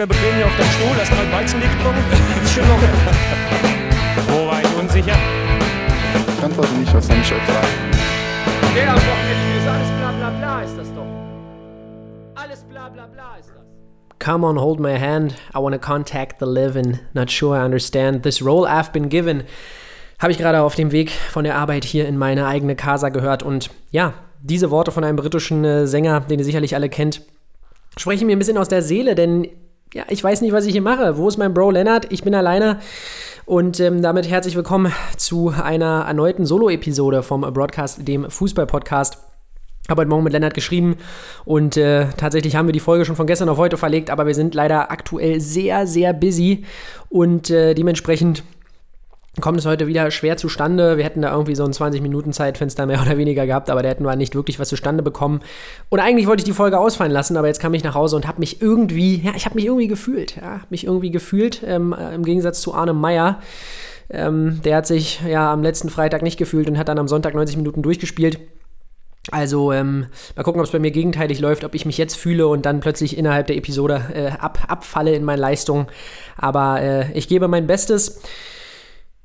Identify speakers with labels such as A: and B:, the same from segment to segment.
A: locker bequem hier auf deinem Stuhl, hast mal Weizenbier getrunken. Ist schon locker. Wo war ich unsicher?
B: Ich antworte nicht auf seine Frage.
A: Der am Wochenende ist alles bla bla bla ist das doch. Alles bla bla bla ist das.
C: Come on, hold my hand. I want to contact the living. Not sure I understand this role I've been given. Habe ich gerade auf dem Weg von der Arbeit hier in meine eigene Casa gehört. Und ja, diese Worte von einem britischen äh, Sänger, den ihr sicherlich alle kennt, sprechen mir ein bisschen aus der Seele, denn ja, ich weiß nicht, was ich hier mache. Wo ist mein Bro Leonard? Ich bin alleine. Und ähm, damit herzlich willkommen zu einer erneuten Solo-Episode vom Broadcast, dem Fußball-Podcast. Habe heute Morgen mit Lennart geschrieben und äh, tatsächlich haben wir die Folge schon von gestern auf heute verlegt, aber wir sind leider aktuell sehr, sehr busy und äh, dementsprechend kommt es heute wieder schwer zustande. Wir hätten da irgendwie so ein 20-Minuten-Zeitfenster mehr oder weniger gehabt, aber da hätten wir nicht wirklich was zustande bekommen. Und eigentlich wollte ich die Folge ausfallen lassen, aber jetzt kam ich nach Hause und habe mich irgendwie, ja, ich habe mich irgendwie gefühlt, ja, mich irgendwie gefühlt, ähm, im Gegensatz zu Arne Meyer. Ähm, der hat sich ja am letzten Freitag nicht gefühlt und hat dann am Sonntag 90 Minuten durchgespielt. Also ähm, mal gucken, ob es bei mir gegenteilig läuft, ob ich mich jetzt fühle und dann plötzlich innerhalb der Episode äh, ab, abfalle in meinen Leistungen. Aber äh, ich gebe mein Bestes.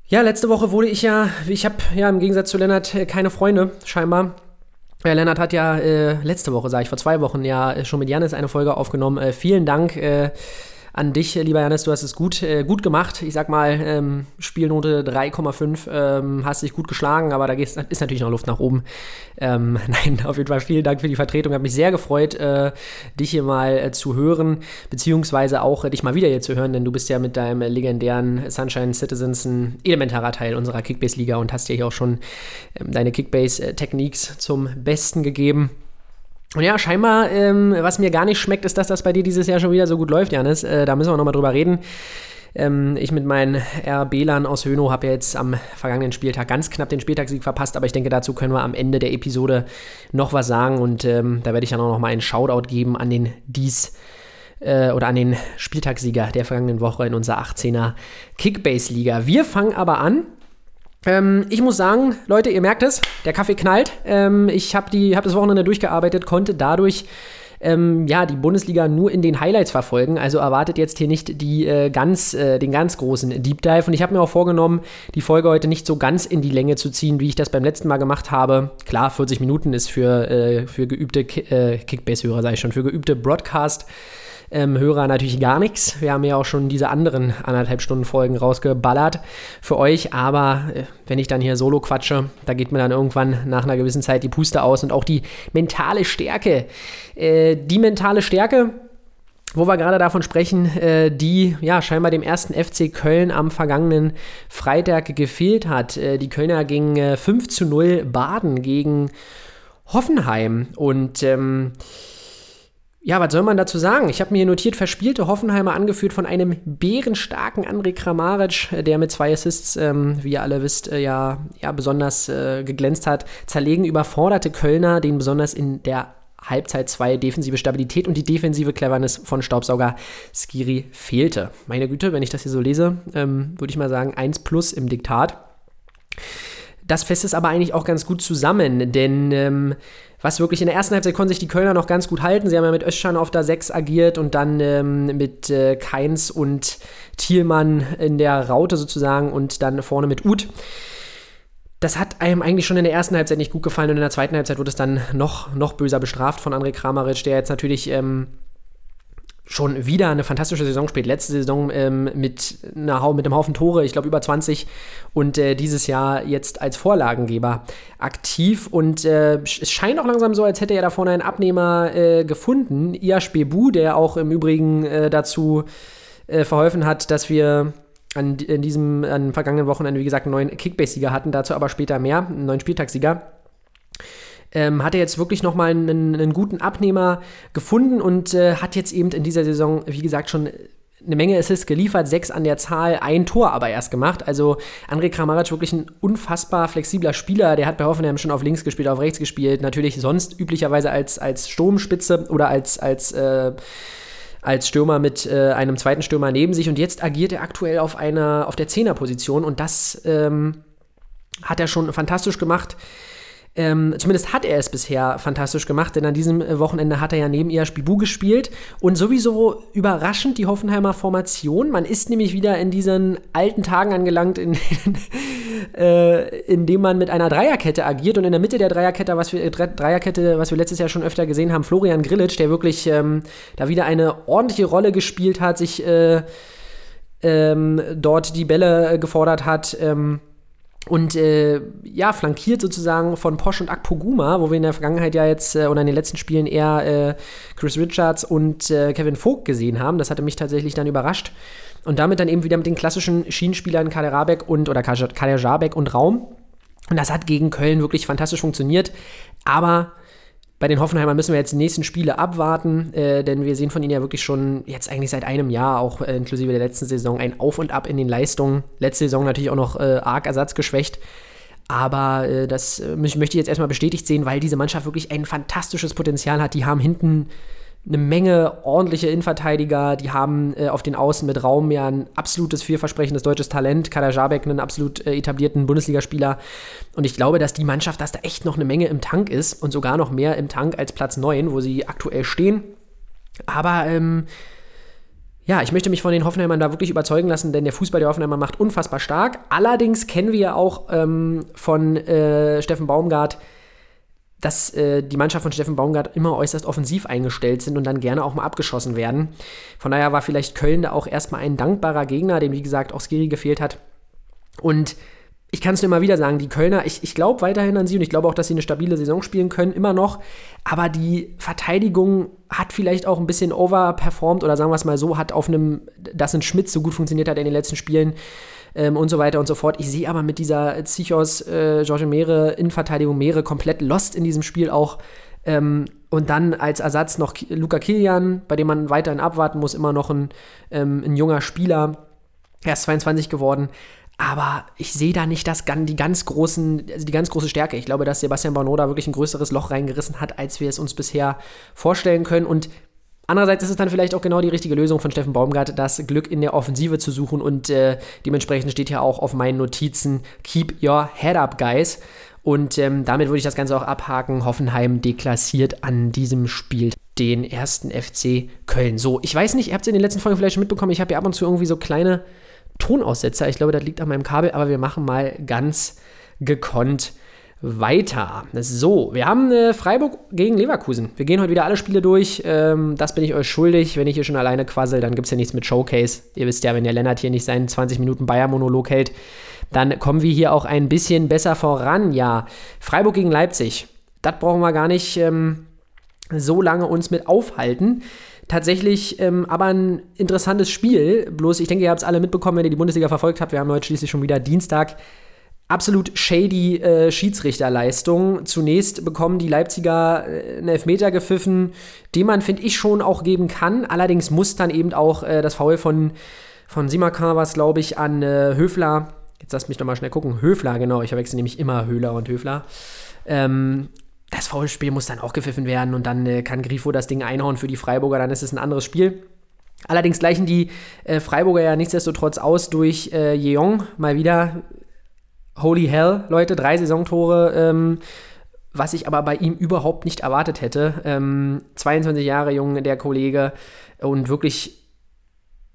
C: Ja, letzte Woche wurde ich ja, ich habe ja im Gegensatz zu Lennart äh, keine Freunde, scheinbar. Ja, Lennart hat ja äh, letzte Woche, sage ich, vor zwei Wochen ja äh, schon mit Janis eine Folge aufgenommen. Äh, vielen Dank äh, an dich, lieber Janis, du hast es gut, äh, gut gemacht. Ich sag mal, ähm, Spielnote 3,5, ähm, hast dich gut geschlagen, aber da ist natürlich noch Luft nach oben. Ähm, nein, auf jeden Fall vielen Dank für die Vertretung. Hat mich sehr gefreut, äh, dich hier mal äh, zu hören, beziehungsweise auch äh, dich mal wieder hier zu hören, denn du bist ja mit deinem legendären Sunshine Citizens ein elementarer Teil unserer Kickbase-Liga und hast ja hier auch schon ähm, deine Kickbase-Techniques zum Besten gegeben. Und ja, scheinbar, ähm, was mir gar nicht schmeckt, ist, dass das bei dir dieses Jahr schon wieder so gut läuft, Janis. Äh, da müssen wir nochmal drüber reden. Ähm, ich mit meinen RB-Lern aus Hönow habe ja jetzt am vergangenen Spieltag ganz knapp den Spieltagssieg verpasst, aber ich denke, dazu können wir am Ende der Episode noch was sagen und ähm, da werde ich dann auch nochmal einen Shoutout geben an den dies äh, oder an den Spieltagssieger der vergangenen Woche in unserer 18er Kickbase-Liga. Wir fangen aber an ähm, ich muss sagen, Leute, ihr merkt es, der Kaffee knallt. Ähm, ich habe hab das Wochenende durchgearbeitet, konnte dadurch ähm, ja, die Bundesliga nur in den Highlights verfolgen. Also erwartet jetzt hier nicht die, äh, ganz, äh, den ganz großen Deep Dive. Und ich habe mir auch vorgenommen, die Folge heute nicht so ganz in die Länge zu ziehen, wie ich das beim letzten Mal gemacht habe. Klar, 40 Minuten ist für, äh, für geübte Ki äh, Kickbase-Hörer, sage ich schon, für geübte Broadcast- ähm, Hörer natürlich gar nichts. Wir haben ja auch schon diese anderen anderthalb Stunden Folgen rausgeballert für euch. Aber äh, wenn ich dann hier solo quatsche, da geht mir dann irgendwann nach einer gewissen Zeit die Puste aus und auch die mentale Stärke. Äh, die mentale Stärke, wo wir gerade davon sprechen, äh, die ja scheinbar dem ersten FC Köln am vergangenen Freitag gefehlt hat. Äh, die Kölner gingen äh, 5 zu 0 Baden gegen Hoffenheim und ähm, ja, was soll man dazu sagen? Ich habe mir hier notiert, verspielte Hoffenheimer angeführt von einem bärenstarken André Kramaric, äh, der mit zwei Assists, ähm, wie ihr alle wisst, äh, ja, ja besonders äh, geglänzt hat. Zerlegen überforderte Kölner, denen besonders in der Halbzeit zwei defensive Stabilität und die defensive Cleverness von Staubsauger Skiri fehlte. Meine Güte, wenn ich das hier so lese, ähm, würde ich mal sagen, 1 plus im Diktat. Das fasst es aber eigentlich auch ganz gut zusammen, denn ähm, was wirklich in der ersten Halbzeit konnten sich die Kölner noch ganz gut halten. Sie haben ja mit Öschan auf der 6 agiert und dann ähm, mit äh, Keins und Thielmann in der Raute sozusagen und dann vorne mit Uth. Das hat einem eigentlich schon in der ersten Halbzeit nicht gut gefallen und in der zweiten Halbzeit wurde es dann noch, noch böser bestraft von André Kramaric, der jetzt natürlich ähm, schon wieder eine fantastische Saison spielt. Letzte Saison ähm, mit, einer, mit einem Haufen Tore, ich glaube über 20 und äh, dieses Jahr jetzt als Vorlagengeber aktiv und äh, es scheint auch langsam so, als hätte er da vorne einen Abnehmer äh, gefunden. Iash Bebu, der auch im Übrigen äh, dazu äh, verholfen hat, dass wir an, in diesem an vergangenen Wochenende, wie gesagt, einen neuen Kickbase-Sieger hatten, dazu aber später mehr, einen neuen Spieltagssieger ähm, hat er jetzt wirklich nochmal einen, einen guten Abnehmer gefunden und äh, hat jetzt eben in dieser Saison, wie gesagt, schon eine Menge Assists geliefert, sechs an der Zahl, ein Tor aber erst gemacht. Also André Kramaric wirklich ein unfassbar flexibler Spieler. Der hat bei Hoffenheim schon auf links gespielt, auf rechts gespielt. Natürlich sonst üblicherweise als, als Sturmspitze oder als, als, äh, als Stürmer mit äh, einem zweiten Stürmer neben sich. Und jetzt agiert er aktuell auf einer, auf der Zehnerposition und das ähm, hat er schon fantastisch gemacht. Ähm, zumindest hat er es bisher fantastisch gemacht, denn an diesem äh, Wochenende hat er ja neben ihr Bibu gespielt und sowieso überraschend die Hoffenheimer Formation. Man ist nämlich wieder in diesen alten Tagen angelangt, in, äh, in dem man mit einer Dreierkette agiert und in der Mitte der Dreierkette, was wir, äh, Dreierkette, was wir letztes Jahr schon öfter gesehen haben, Florian Grillitsch, der wirklich ähm, da wieder eine ordentliche Rolle gespielt hat, sich äh, ähm, dort die Bälle gefordert hat. Ähm, und äh, ja, flankiert sozusagen von Posch und Akpoguma, wo wir in der Vergangenheit ja jetzt äh, oder in den letzten Spielen eher äh, Chris Richards und äh, Kevin Vogt gesehen haben. Das hatte mich tatsächlich dann überrascht. Und damit dann eben wieder mit den klassischen Schienenspielern Kader Rabeck und oder Kader Jabek und Raum. Und das hat gegen Köln wirklich fantastisch funktioniert. Aber bei den Hoffenheimern müssen wir jetzt die nächsten Spiele abwarten, äh, denn wir sehen von ihnen ja wirklich schon jetzt eigentlich seit einem Jahr, auch äh, inklusive der letzten Saison, ein Auf und Ab in den Leistungen. Letzte Saison natürlich auch noch äh, arg ersatzgeschwächt. Aber äh, das äh, möchte ich jetzt erstmal bestätigt sehen, weil diese Mannschaft wirklich ein fantastisches Potenzial hat. Die haben hinten eine Menge ordentliche Innenverteidiger, die haben äh, auf den Außen mit Raum ja ein absolutes vielversprechendes deutsches Talent, Kader Jabek einen absolut äh, etablierten Bundesligaspieler und ich glaube, dass die Mannschaft, dass da echt noch eine Menge im Tank ist und sogar noch mehr im Tank als Platz 9, wo sie aktuell stehen. Aber ähm, ja, ich möchte mich von den Hoffenheimern da wirklich überzeugen lassen, denn der Fußball der Hoffenheimer macht unfassbar stark. Allerdings kennen wir ja auch ähm, von äh, Steffen Baumgart, dass äh, die Mannschaft von Steffen Baumgart immer äußerst offensiv eingestellt sind und dann gerne auch mal abgeschossen werden. Von daher war vielleicht Köln da auch erstmal ein dankbarer Gegner, dem wie gesagt auch Skiri gefehlt hat. Und ich kann es nur immer wieder sagen, die Kölner, ich, ich glaube weiterhin an sie und ich glaube auch, dass sie eine stabile Saison spielen können, immer noch. Aber die Verteidigung hat vielleicht auch ein bisschen overperformed oder sagen wir es mal so, hat auf einem, dass ein Schmidt so gut funktioniert hat in den letzten Spielen, ähm, und so weiter und so fort. Ich sehe aber mit dieser Zichos, äh, Jorge Mere, Innenverteidigung Mere komplett lost in diesem Spiel auch. Ähm, und dann als Ersatz noch Luca Kilian, bei dem man weiterhin abwarten muss, immer noch ein, ähm, ein junger Spieler. Er ist 22 geworden. Aber ich sehe da nicht das, die ganz großen, also die ganz große Stärke. Ich glaube, dass Sebastian Bonneau da wirklich ein größeres Loch reingerissen hat, als wir es uns bisher vorstellen können. Und Andererseits ist es dann vielleicht auch genau die richtige Lösung von Steffen Baumgart, das Glück in der Offensive zu suchen und äh, dementsprechend steht ja auch auf meinen Notizen Keep your head up, guys. Und ähm, damit würde ich das Ganze auch abhaken. Hoffenheim deklassiert an diesem Spiel den ersten FC Köln. So, ich weiß nicht, ihr habt es in den letzten Folgen vielleicht schon mitbekommen, ich habe ja ab und zu irgendwie so kleine Tonaussetzer. Ich glaube, das liegt an meinem Kabel, aber wir machen mal ganz gekonnt weiter. So, wir haben äh, Freiburg gegen Leverkusen. Wir gehen heute wieder alle Spiele durch. Ähm, das bin ich euch schuldig. Wenn ich hier schon alleine quassel, dann gibt es ja nichts mit Showcase. Ihr wisst ja, wenn der Lennart hier nicht seinen 20 Minuten Bayern-Monolog hält, dann kommen wir hier auch ein bisschen besser voran. Ja, Freiburg gegen Leipzig. Das brauchen wir gar nicht ähm, so lange uns mit aufhalten. Tatsächlich ähm, aber ein interessantes Spiel. Bloß, ich denke, ihr habt es alle mitbekommen, wenn ihr die Bundesliga verfolgt habt. Wir haben heute schließlich schon wieder Dienstag absolut shady äh, Schiedsrichterleistung. Zunächst bekommen die Leipziger äh, einen Elfmeter gepfiffen, den man, finde ich, schon auch geben kann. Allerdings muss dann eben auch äh, das Foul von, von Simakan, was glaube ich, an äh, Höfler, jetzt lasst mich nochmal schnell gucken, Höfler, genau, ich verwechsel nämlich immer Höhler und Höfler. Ähm, das Foulspiel muss dann auch gepfiffen werden und dann äh, kann Grifo das Ding einhauen für die Freiburger, dann ist es ein anderes Spiel. Allerdings gleichen die äh, Freiburger ja nichtsdestotrotz aus durch äh, Jeong mal wieder Holy Hell, Leute, drei Saisontore, ähm, was ich aber bei ihm überhaupt nicht erwartet hätte. Ähm, 22 Jahre jung, der Kollege, und wirklich,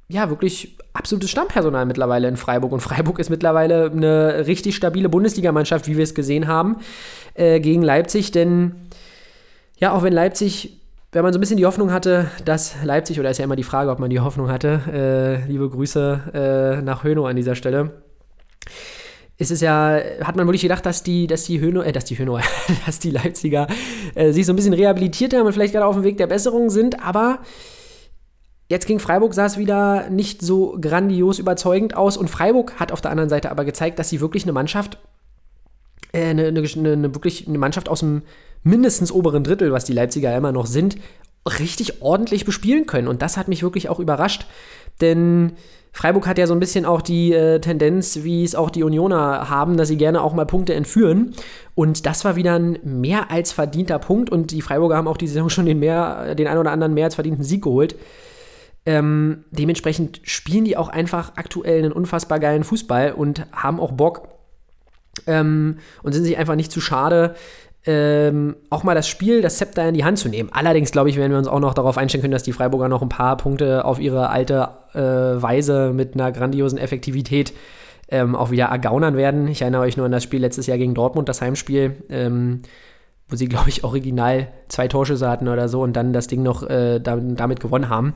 C: ja, wirklich absolutes Stammpersonal mittlerweile in Freiburg. Und Freiburg ist mittlerweile eine richtig stabile Bundesligamannschaft, wie wir es gesehen haben, äh, gegen Leipzig. Denn, ja, auch wenn Leipzig wenn man so ein bisschen die Hoffnung hatte, dass Leipzig, oder ist ja immer die Frage, ob man die Hoffnung hatte, äh, liebe Grüße äh, nach Höno an dieser Stelle, ist es ja, hat man wirklich gedacht, dass die, dass die Höno, äh, dass die Höno, dass die Leipziger äh, sich so ein bisschen rehabilitiert haben und vielleicht gerade auf dem Weg der Besserung sind, aber jetzt gegen Freiburg sah es wieder nicht so grandios überzeugend aus und Freiburg hat auf der anderen Seite aber gezeigt, dass sie wirklich eine Mannschaft, äh, eine, eine, eine, wirklich eine Mannschaft aus dem mindestens oberen Drittel, was die Leipziger immer noch sind, richtig ordentlich bespielen können. Und das hat mich wirklich auch überrascht, denn Freiburg hat ja so ein bisschen auch die äh, Tendenz, wie es auch die Unioner haben, dass sie gerne auch mal Punkte entführen. Und das war wieder ein mehr als verdienter Punkt. Und die Freiburger haben auch die Saison schon den, mehr, den einen oder anderen mehr als verdienten Sieg geholt. Ähm, dementsprechend spielen die auch einfach aktuell einen unfassbar geilen Fußball und haben auch Bock ähm, und sind sich einfach nicht zu schade, ähm, auch mal das Spiel, das Zepter in die Hand zu nehmen. Allerdings, glaube ich, werden wir uns auch noch darauf einstellen können, dass die Freiburger noch ein paar Punkte auf ihre alte äh, Weise mit einer grandiosen Effektivität ähm, auch wieder ergaunern werden. Ich erinnere euch nur an das Spiel letztes Jahr gegen Dortmund, das Heimspiel, ähm, wo sie, glaube ich, original zwei Torschüsse hatten oder so und dann das Ding noch äh, damit gewonnen haben.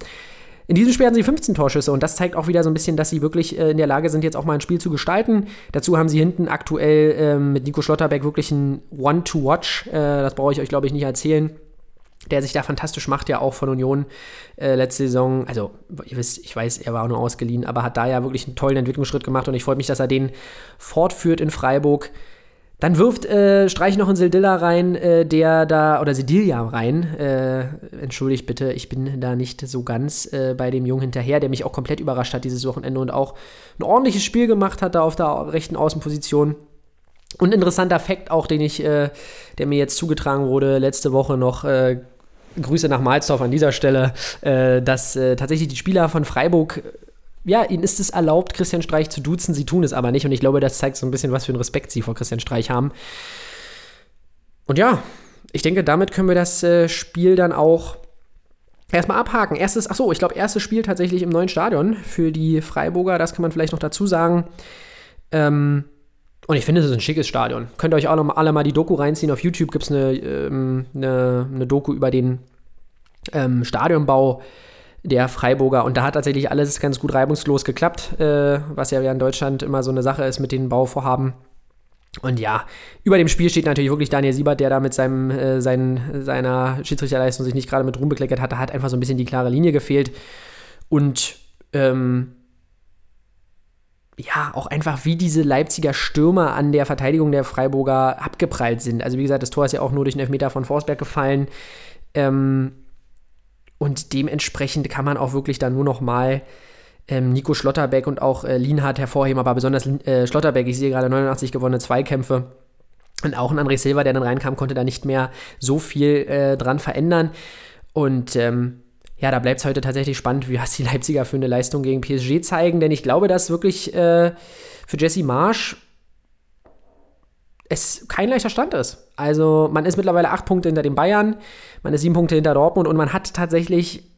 C: In diesem Spiel hatten sie 15 Torschüsse und das zeigt auch wieder so ein bisschen, dass sie wirklich äh, in der Lage sind, jetzt auch mal ein Spiel zu gestalten. Dazu haben sie hinten aktuell äh, mit Nico Schlotterbeck wirklich ein One-to-Watch. Äh, das brauche ich euch, glaube ich, nicht erzählen. Der sich da fantastisch macht, ja auch von Union äh, letzte Saison. Also, ihr wisst, ich weiß, er war auch nur ausgeliehen, aber hat da ja wirklich einen tollen Entwicklungsschritt gemacht und ich freue mich, dass er den fortführt in Freiburg. Dann wirft äh, Streich noch einen Sildilla rein, äh, der da, oder Sedilja rein. Äh, entschuldigt bitte, ich bin da nicht so ganz äh, bei dem Jungen hinterher, der mich auch komplett überrascht hat dieses Wochenende und auch ein ordentliches Spiel gemacht hat da auf der rechten Außenposition. Und interessanter Fakt auch, den ich, äh, der mir jetzt zugetragen wurde, letzte Woche noch. Äh, Grüße nach Malzdorf an dieser Stelle, dass tatsächlich die Spieler von Freiburg ja, ihnen ist es erlaubt, Christian Streich zu duzen, sie tun es aber nicht. Und ich glaube, das zeigt so ein bisschen, was für einen Respekt sie vor Christian Streich haben. Und ja, ich denke, damit können wir das äh, Spiel dann auch erstmal abhaken. Erstes, achso, ich glaube, erstes Spiel tatsächlich im neuen Stadion für die Freiburger, das kann man vielleicht noch dazu sagen. Ähm, und ich finde, es ist ein schickes Stadion. Könnt ihr euch auch noch alle mal die Doku reinziehen. Auf YouTube gibt es eine, ähm, eine, eine, Doku über den ähm, Stadionbau der Freiburger. Und da hat tatsächlich alles ganz gut reibungslos geklappt, äh, was ja in Deutschland immer so eine Sache ist mit den Bauvorhaben. Und ja, über dem Spiel steht natürlich wirklich Daniel Siebert, der da mit seinem, äh, seinen, seiner Schiedsrichterleistung sich nicht gerade mit Ruhm bekleckert hat. Da hat einfach so ein bisschen die klare Linie gefehlt. Und ähm, ja, auch einfach wie diese Leipziger Stürmer an der Verteidigung der Freiburger abgeprallt sind. Also wie gesagt, das Tor ist ja auch nur durch einen Elfmeter von Forsberg gefallen. Ähm, und dementsprechend kann man auch wirklich dann nur noch mal ähm, Nico Schlotterbeck und auch äh, Lienhardt hervorheben, aber besonders äh, Schlotterbeck, ich sehe gerade 89 gewonnene Zweikämpfe. Und auch ein André Silva, der dann reinkam, konnte da nicht mehr so viel äh, dran verändern. Und ähm, ja, da bleibt es heute tatsächlich spannend, wie was die Leipziger für eine Leistung gegen PSG zeigen, denn ich glaube, dass wirklich äh, für Jesse Marsch es kein leichter Stand ist. Also man ist mittlerweile acht Punkte hinter den Bayern, man ist sieben Punkte hinter Dortmund und man hat tatsächlich,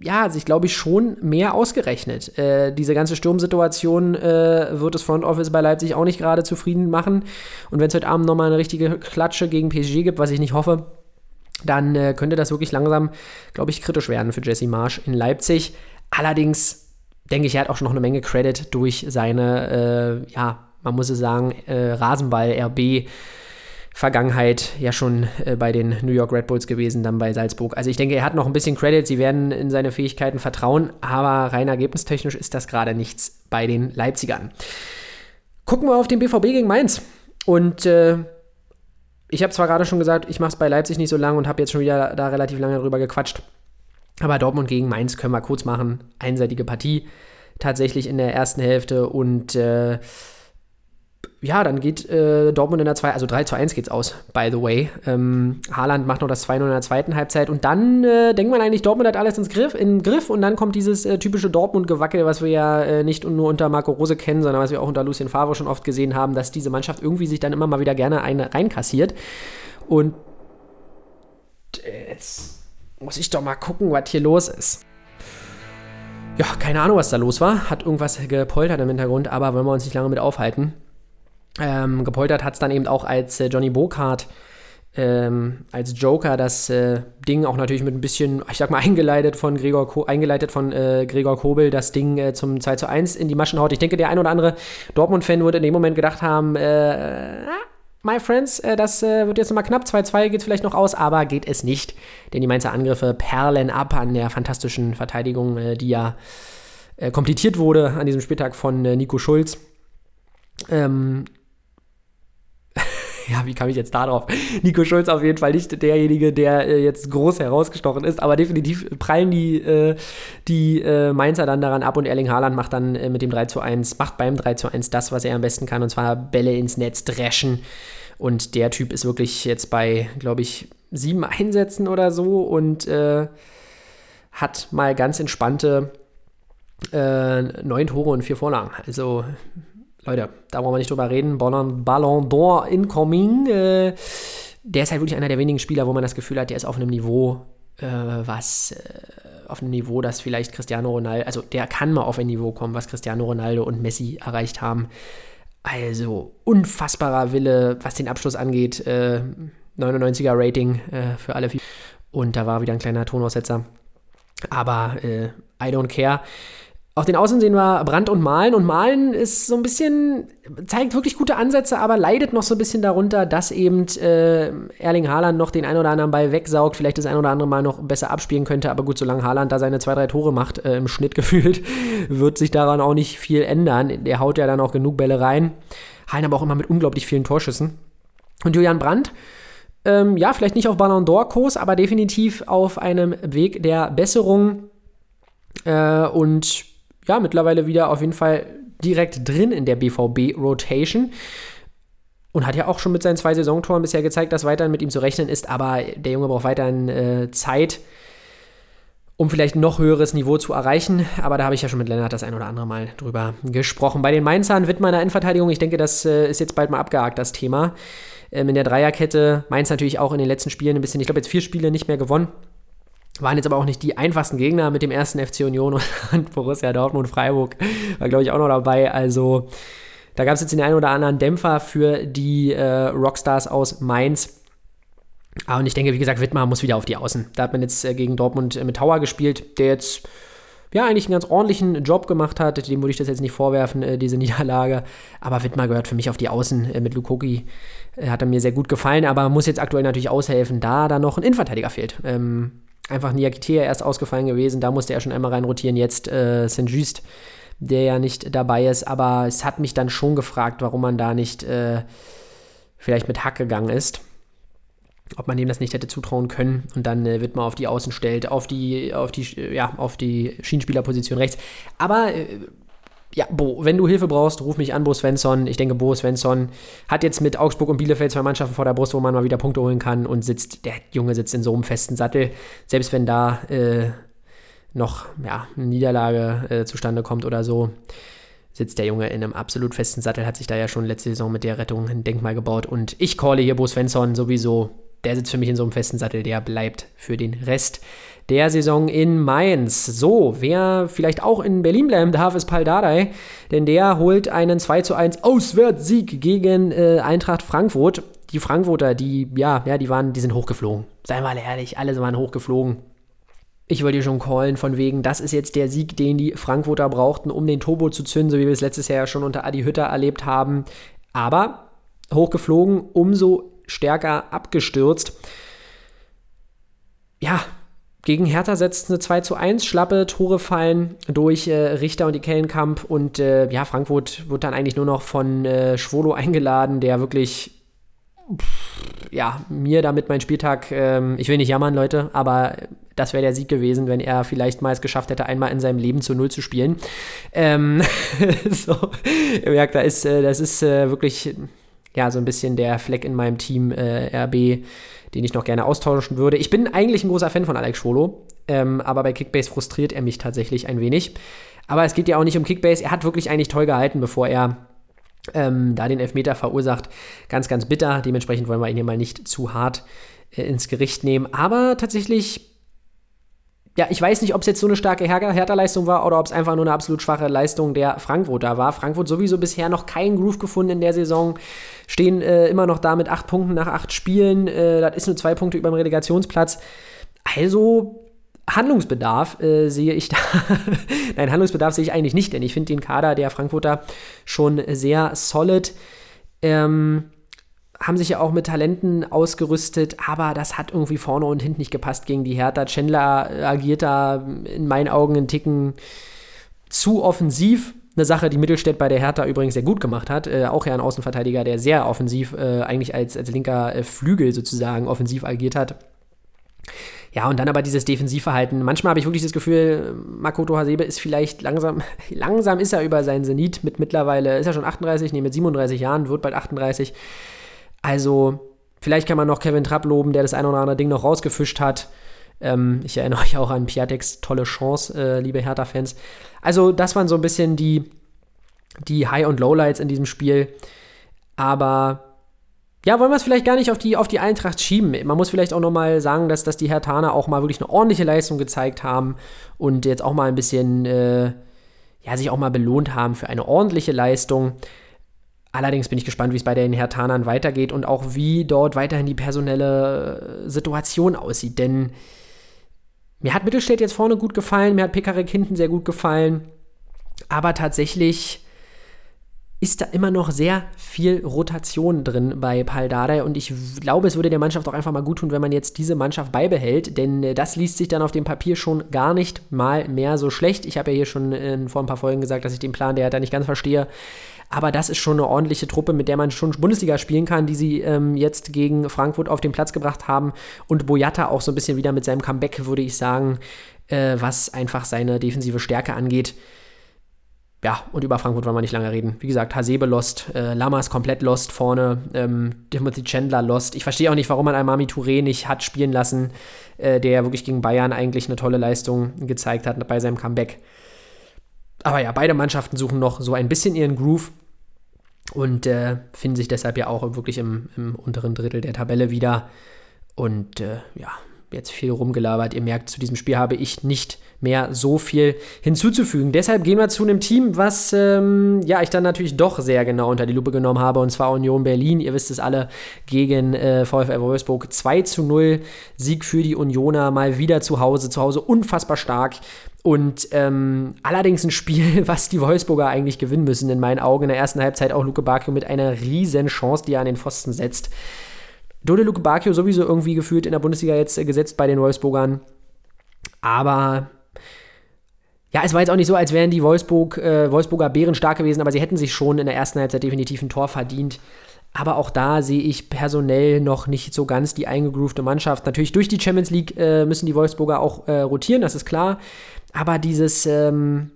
C: ja, sich glaube ich schon mehr ausgerechnet. Äh, diese ganze Sturmsituation äh, wird das Front Office bei Leipzig auch nicht gerade zufrieden machen. Und wenn es heute Abend nochmal eine richtige Klatsche gegen PSG gibt, was ich nicht hoffe, dann äh, könnte das wirklich langsam, glaube ich, kritisch werden für Jesse Marsch in Leipzig. Allerdings denke ich, er hat auch schon noch eine Menge Credit durch seine, äh, ja, man muss es sagen, äh, Rasenball-RB. Vergangenheit ja schon äh, bei den New York Red Bulls gewesen, dann bei Salzburg. Also ich denke, er hat noch ein bisschen Credit, sie werden in seine Fähigkeiten vertrauen, aber rein ergebnistechnisch ist das gerade nichts bei den Leipzigern. Gucken wir auf den BVB gegen Mainz. Und äh, ich habe zwar gerade schon gesagt, ich mache es bei Leipzig nicht so lange und habe jetzt schon wieder da relativ lange drüber gequatscht. Aber Dortmund gegen Mainz können wir kurz machen. Einseitige Partie tatsächlich in der ersten Hälfte und äh, ja, dann geht äh, Dortmund in der 2, also 3 zu 1 geht's aus, by the way. Ähm, Haaland macht noch das 2-0 in der zweiten Halbzeit und dann äh, denkt man eigentlich, Dortmund hat alles ins Griff, in Griff und dann kommt dieses äh, typische Dortmund-Gewackel, was wir ja äh, nicht nur unter Marco Rose kennen, sondern was wir auch unter Lucien Favre schon oft gesehen haben, dass diese Mannschaft irgendwie sich dann immer mal wieder gerne ein, reinkassiert. Und jetzt muss ich doch mal gucken, was hier los ist. Ja, keine Ahnung, was da los war. Hat irgendwas gepoltert im Hintergrund, aber wollen wir uns nicht lange mit aufhalten. Ähm, gepoltert hat es dann eben auch als äh, Johnny Bokart ähm, als Joker das äh, Ding auch natürlich mit ein bisschen, ich sag mal, eingeleitet von Gregor, Ko eingeleitet von äh, Gregor Kobel, das Ding äh, zum 2 zu 1 in die Maschen haut. Ich denke, der ein oder andere Dortmund-Fan würde in dem Moment gedacht haben, äh, my friends, äh, das äh, wird jetzt nochmal knapp, 2-2 geht vielleicht noch aus, aber geht es nicht, denn die Mainzer Angriffe perlen ab an der fantastischen Verteidigung, die ja komplettiert wurde an diesem Spieltag von Nico Schulz. Ähm, ja, wie kam ich jetzt darauf? Nico Schulz auf jeden Fall nicht derjenige, der äh, jetzt groß herausgestochen ist, aber definitiv prallen die, äh, die äh, Mainzer dann daran ab und Erling Haaland macht dann äh, mit dem 3 zu 1, macht beim 3 zu 1 das, was er am besten kann, und zwar Bälle ins Netz dreschen. Und der Typ ist wirklich jetzt bei, glaube ich, sieben Einsätzen oder so und äh, hat mal ganz entspannte äh, neun Tore und vier Vorlagen. Also Leute, da wollen wir nicht drüber reden. Ballon, Ballon d'Or incoming. Äh, der ist halt wirklich einer der wenigen Spieler, wo man das Gefühl hat, der ist auf einem Niveau, äh, was äh, auf einem Niveau, das vielleicht Cristiano Ronaldo, also der kann mal auf ein Niveau kommen, was Cristiano Ronaldo und Messi erreicht haben. Also unfassbarer Wille, was den Abschluss angeht. Äh, 99er Rating äh, für alle. Und da war wieder ein kleiner Tonaussetzer. Aber äh, I don't care. Auf den Außen sehen wir Brand und Malen. Und Malen ist so ein bisschen, zeigt wirklich gute Ansätze, aber leidet noch so ein bisschen darunter, dass eben äh, Erling Haaland noch den ein oder anderen Ball wegsaugt, vielleicht das ein oder andere Mal noch besser abspielen könnte. Aber gut, solange Haaland da seine zwei, drei Tore macht, äh, im Schnitt gefühlt, wird sich daran auch nicht viel ändern. Der haut ja dann auch genug Bälle rein. Hein aber auch immer mit unglaublich vielen Torschüssen. Und Julian Brandt, ähm, ja, vielleicht nicht auf Ballon d'Or-Kurs, aber definitiv auf einem Weg der Besserung. Äh, und ja, mittlerweile wieder auf jeden Fall direkt drin in der BVB-Rotation. Und hat ja auch schon mit seinen zwei Saisontoren bisher gezeigt, dass weiterhin mit ihm zu rechnen ist. Aber der Junge braucht weiterhin äh, Zeit, um vielleicht noch höheres Niveau zu erreichen. Aber da habe ich ja schon mit Lennart das ein oder andere Mal drüber gesprochen. Bei den Mainzern wird meiner Innenverteidigung, ich denke, das äh, ist jetzt bald mal abgehakt, das Thema. Ähm, in der Dreierkette Mainz natürlich auch in den letzten Spielen ein bisschen, ich glaube jetzt vier Spiele nicht mehr gewonnen. Waren jetzt aber auch nicht die einfachsten Gegner mit dem ersten FC Union und Borussia Dortmund Freiburg war, glaube ich, auch noch dabei. Also da gab es jetzt den einen oder anderen Dämpfer für die äh, Rockstars aus Mainz. Ah, und ich denke, wie gesagt, Wittmar muss wieder auf die Außen. Da hat man jetzt äh, gegen Dortmund äh, mit Tower gespielt, der jetzt ja eigentlich einen ganz ordentlichen Job gemacht hat. Dem würde ich das jetzt nicht vorwerfen, äh, diese Niederlage. Aber Wittmar gehört für mich auf die Außen äh, mit Lukoki. Äh, hat er mir sehr gut gefallen, aber muss jetzt aktuell natürlich aushelfen, da da noch ein Innenverteidiger fehlt. Ähm, einfach Niakitea erst ausgefallen gewesen, da musste er schon einmal reinrotieren, jetzt äh, Saint-Just, der ja nicht dabei ist, aber es hat mich dann schon gefragt, warum man da nicht äh, vielleicht mit Hack gegangen ist. Ob man dem das nicht hätte zutrauen können und dann äh, wird man auf die Außen stellt, auf die, auf die, ja, auf die Schienenspielerposition rechts. Aber äh, ja, Bo, wenn du Hilfe brauchst, ruf mich an, Bo Svensson. Ich denke, Bo Svensson hat jetzt mit Augsburg und Bielefeld zwei Mannschaften vor der Brust, wo man mal wieder Punkte holen kann und sitzt, der Junge sitzt in so einem festen Sattel. Selbst wenn da äh, noch ja, eine Niederlage äh, zustande kommt oder so, sitzt der Junge in einem absolut festen Sattel, hat sich da ja schon letzte Saison mit der Rettung ein Denkmal gebaut. Und ich calle hier Bo Svensson sowieso. Der sitzt für mich in so einem festen Sattel, der bleibt für den Rest der Saison in Mainz. So, wer vielleicht auch in Berlin bleiben darf, ist Paul Dardai, denn der holt einen 2 zu 1 Auswärtssieg gegen äh, Eintracht Frankfurt. Die Frankfurter, die, ja, ja, die waren, die sind hochgeflogen. Wir mal ehrlich, alle waren hochgeflogen. Ich wollte schon callen, von wegen, das ist jetzt der Sieg, den die Frankfurter brauchten, um den Turbo zu zünden, so wie wir es letztes Jahr ja schon unter Adi Hütter erlebt haben. Aber hochgeflogen, umso stärker abgestürzt. Ja, gegen Hertha setzt eine 2 zu 1, schlappe Tore fallen durch äh, Richter und die Kellenkamp und äh, ja, Frankfurt wird dann eigentlich nur noch von äh, Schwolo eingeladen, der wirklich pff, ja, mir damit mein Spieltag, ähm, ich will nicht jammern, Leute, aber das wäre der Sieg gewesen, wenn er vielleicht mal es geschafft hätte, einmal in seinem Leben zu Null zu spielen. Ähm, so, ihr merkt, da ist, äh, das ist äh, wirklich ja, so ein bisschen der Fleck in meinem Team äh, RB den ich noch gerne austauschen würde. Ich bin eigentlich ein großer Fan von Alex Schwolo, ähm, aber bei Kickbase frustriert er mich tatsächlich ein wenig. Aber es geht ja auch nicht um Kickbase. Er hat wirklich eigentlich toll gehalten, bevor er ähm, da den Elfmeter verursacht. Ganz, ganz bitter. Dementsprechend wollen wir ihn hier mal nicht zu hart äh, ins Gericht nehmen. Aber tatsächlich ja, ich weiß nicht, ob es jetzt so eine starke Hertha-Leistung war oder ob es einfach nur eine absolut schwache Leistung der Frankfurter war. Frankfurt sowieso bisher noch keinen Groove gefunden in der Saison, stehen äh, immer noch da mit acht Punkten nach acht Spielen. Äh, das ist nur zwei Punkte über dem Relegationsplatz. Also Handlungsbedarf äh, sehe ich da. Nein, Handlungsbedarf sehe ich eigentlich nicht, denn ich finde den Kader der Frankfurter schon sehr solid. Ähm, haben sich ja auch mit Talenten ausgerüstet, aber das hat irgendwie vorne und hinten nicht gepasst gegen die Hertha. Chandler agiert da in meinen Augen einen Ticken zu offensiv. Eine Sache, die Mittelstädt bei der Hertha übrigens sehr gut gemacht hat. Äh, auch ja ein Außenverteidiger, der sehr offensiv, äh, eigentlich als, als linker äh, Flügel sozusagen offensiv agiert hat. Ja, und dann aber dieses Defensivverhalten. Manchmal habe ich wirklich das Gefühl, Makoto Hasebe ist vielleicht langsam, langsam ist er über seinen Zenit mit mittlerweile, ist er schon 38, nee, mit 37 Jahren, wird bald 38 also, vielleicht kann man noch Kevin Trapp loben, der das ein oder andere Ding noch rausgefischt hat. Ähm, ich erinnere euch auch an Piateks tolle Chance, äh, liebe Hertha-Fans. Also, das waren so ein bisschen die die High- und Lowlights in diesem Spiel. Aber ja, wollen wir es vielleicht gar nicht auf die, auf die Eintracht schieben. Man muss vielleicht auch nochmal sagen, dass, dass die Hertaner auch mal wirklich eine ordentliche Leistung gezeigt haben und jetzt auch mal ein bisschen, äh, ja, sich auch mal belohnt haben für eine ordentliche Leistung. Allerdings bin ich gespannt, wie es bei den Hertanern weitergeht und auch wie dort weiterhin die personelle äh, Situation aussieht. Denn mir hat Mittelstädt jetzt vorne gut gefallen, mir hat Pekarik hinten sehr gut gefallen. Aber tatsächlich ist da immer noch sehr viel Rotation drin bei Paldadei und ich glaube, es würde der Mannschaft auch einfach mal gut tun, wenn man jetzt diese Mannschaft beibehält, denn äh, das liest sich dann auf dem Papier schon gar nicht mal mehr so schlecht. Ich habe ja hier schon in, vor ein paar Folgen gesagt, dass ich den Plan der da nicht ganz verstehe. Aber das ist schon eine ordentliche Truppe, mit der man schon Bundesliga spielen kann, die sie ähm, jetzt gegen Frankfurt auf den Platz gebracht haben. Und Boyata auch so ein bisschen wieder mit seinem Comeback, würde ich sagen, äh, was einfach seine defensive Stärke angeht ja, und über Frankfurt wollen wir nicht lange reden. Wie gesagt, Hasebe lost, äh, Lamas komplett lost vorne, ähm, Timothy Chandler lost. Ich verstehe auch nicht, warum man Almami Touré nicht hat spielen lassen, äh, der wirklich gegen Bayern eigentlich eine tolle Leistung gezeigt hat bei seinem Comeback. Aber ja, beide Mannschaften suchen noch so ein bisschen ihren Groove und äh, finden sich deshalb ja auch wirklich im, im unteren Drittel der Tabelle wieder. Und äh, ja, jetzt viel rumgelabert. Ihr merkt, zu diesem Spiel habe ich nicht mehr so viel hinzuzufügen. Deshalb gehen wir zu einem Team, was ähm, ja ich dann natürlich doch sehr genau unter die Lupe genommen habe, und zwar Union Berlin. Ihr wisst es alle, gegen äh, VfL Wolfsburg 2 zu 0. Sieg für die Unioner, mal wieder zu Hause. Zu Hause unfassbar stark. Und ähm, allerdings ein Spiel, was die Wolfsburger eigentlich gewinnen müssen, in meinen Augen. In der ersten Halbzeit auch Luke Bakio mit einer riesen Chance, die er an den Pfosten setzt. Dode Luke Bakio sowieso irgendwie gefühlt in der Bundesliga jetzt äh, gesetzt bei den Wolfsburgern. Aber ja, es war jetzt auch nicht so, als wären die Wolfsburg, äh, Wolfsburger Bären stark gewesen, aber sie hätten sich schon in der ersten Halbzeit definitiv ein Tor verdient. Aber auch da sehe ich personell noch nicht so ganz die eingegroovte Mannschaft. Natürlich durch die Champions League äh, müssen die Wolfsburger auch äh, rotieren, das ist klar. Aber dieses ähm,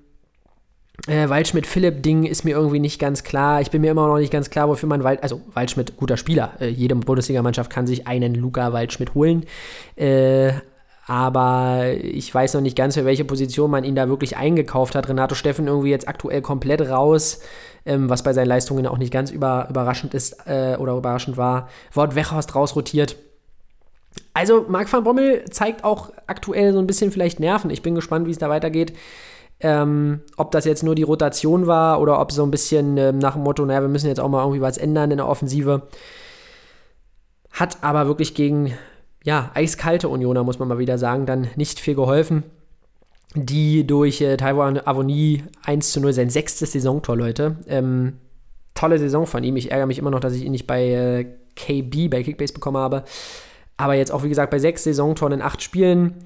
C: äh, Waldschmidt-Philipp-Ding ist mir irgendwie nicht ganz klar. Ich bin mir immer noch nicht ganz klar, wofür man Wald, also Waldschmidt, guter Spieler. Äh, jede Bundesligamannschaft kann sich einen Luca Waldschmidt holen. Äh, aber ich weiß noch nicht ganz, für welche Position man ihn da wirklich eingekauft hat. Renato Steffen irgendwie jetzt aktuell komplett raus, ähm, was bei seinen Leistungen auch nicht ganz über, überraschend ist äh, oder überraschend war. Wort Wechhorst rausrotiert. Also Marc van Bommel zeigt auch aktuell so ein bisschen vielleicht Nerven. Ich bin gespannt, wie es da weitergeht. Ähm, ob das jetzt nur die Rotation war oder ob so ein bisschen ähm, nach dem Motto, naja, wir müssen jetzt auch mal irgendwie was ändern in der Offensive. Hat aber wirklich gegen ja, eiskalte Unioner, muss man mal wieder sagen, dann nicht viel geholfen. Die durch äh, Taiwan Avonie 1 zu 0 sein sechstes Saisontor, Leute. Ähm, tolle Saison von ihm. Ich ärgere mich immer noch, dass ich ihn nicht bei äh, KB, bei Kickbase bekommen habe. Aber jetzt auch, wie gesagt, bei sechs Saisontoren in acht Spielen.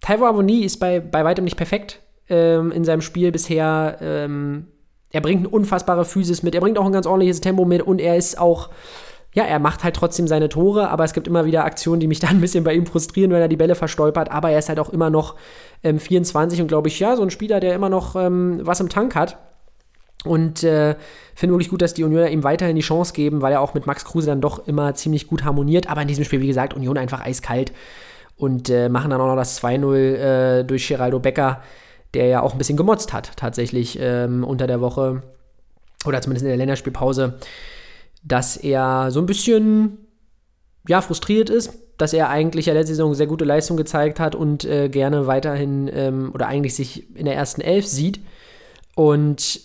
C: Taiwan Avonie ist bei, bei weitem nicht perfekt ähm, in seinem Spiel bisher. Ähm, er bringt eine unfassbare Physis mit, er bringt auch ein ganz ordentliches Tempo mit und er ist auch ja, er macht halt trotzdem seine Tore, aber es gibt immer wieder Aktionen, die mich dann ein bisschen bei ihm frustrieren, wenn er die Bälle verstolpert. Aber er ist halt auch immer noch ähm, 24 und glaube ich, ja, so ein Spieler, der immer noch ähm, was im Tank hat. Und äh, finde wirklich gut, dass die Unioner ihm weiterhin die Chance geben, weil er auch mit Max Kruse dann doch immer ziemlich gut harmoniert. Aber in diesem Spiel, wie gesagt, Union einfach eiskalt und äh, machen dann auch noch das 2-0 äh, durch Geraldo Becker, der ja auch ein bisschen gemotzt hat, tatsächlich ähm, unter der Woche oder zumindest in der Länderspielpause dass er so ein bisschen ja, frustriert ist, dass er eigentlich ja letzte Saison sehr gute Leistung gezeigt hat und äh, gerne weiterhin ähm, oder eigentlich sich in der ersten Elf sieht. Und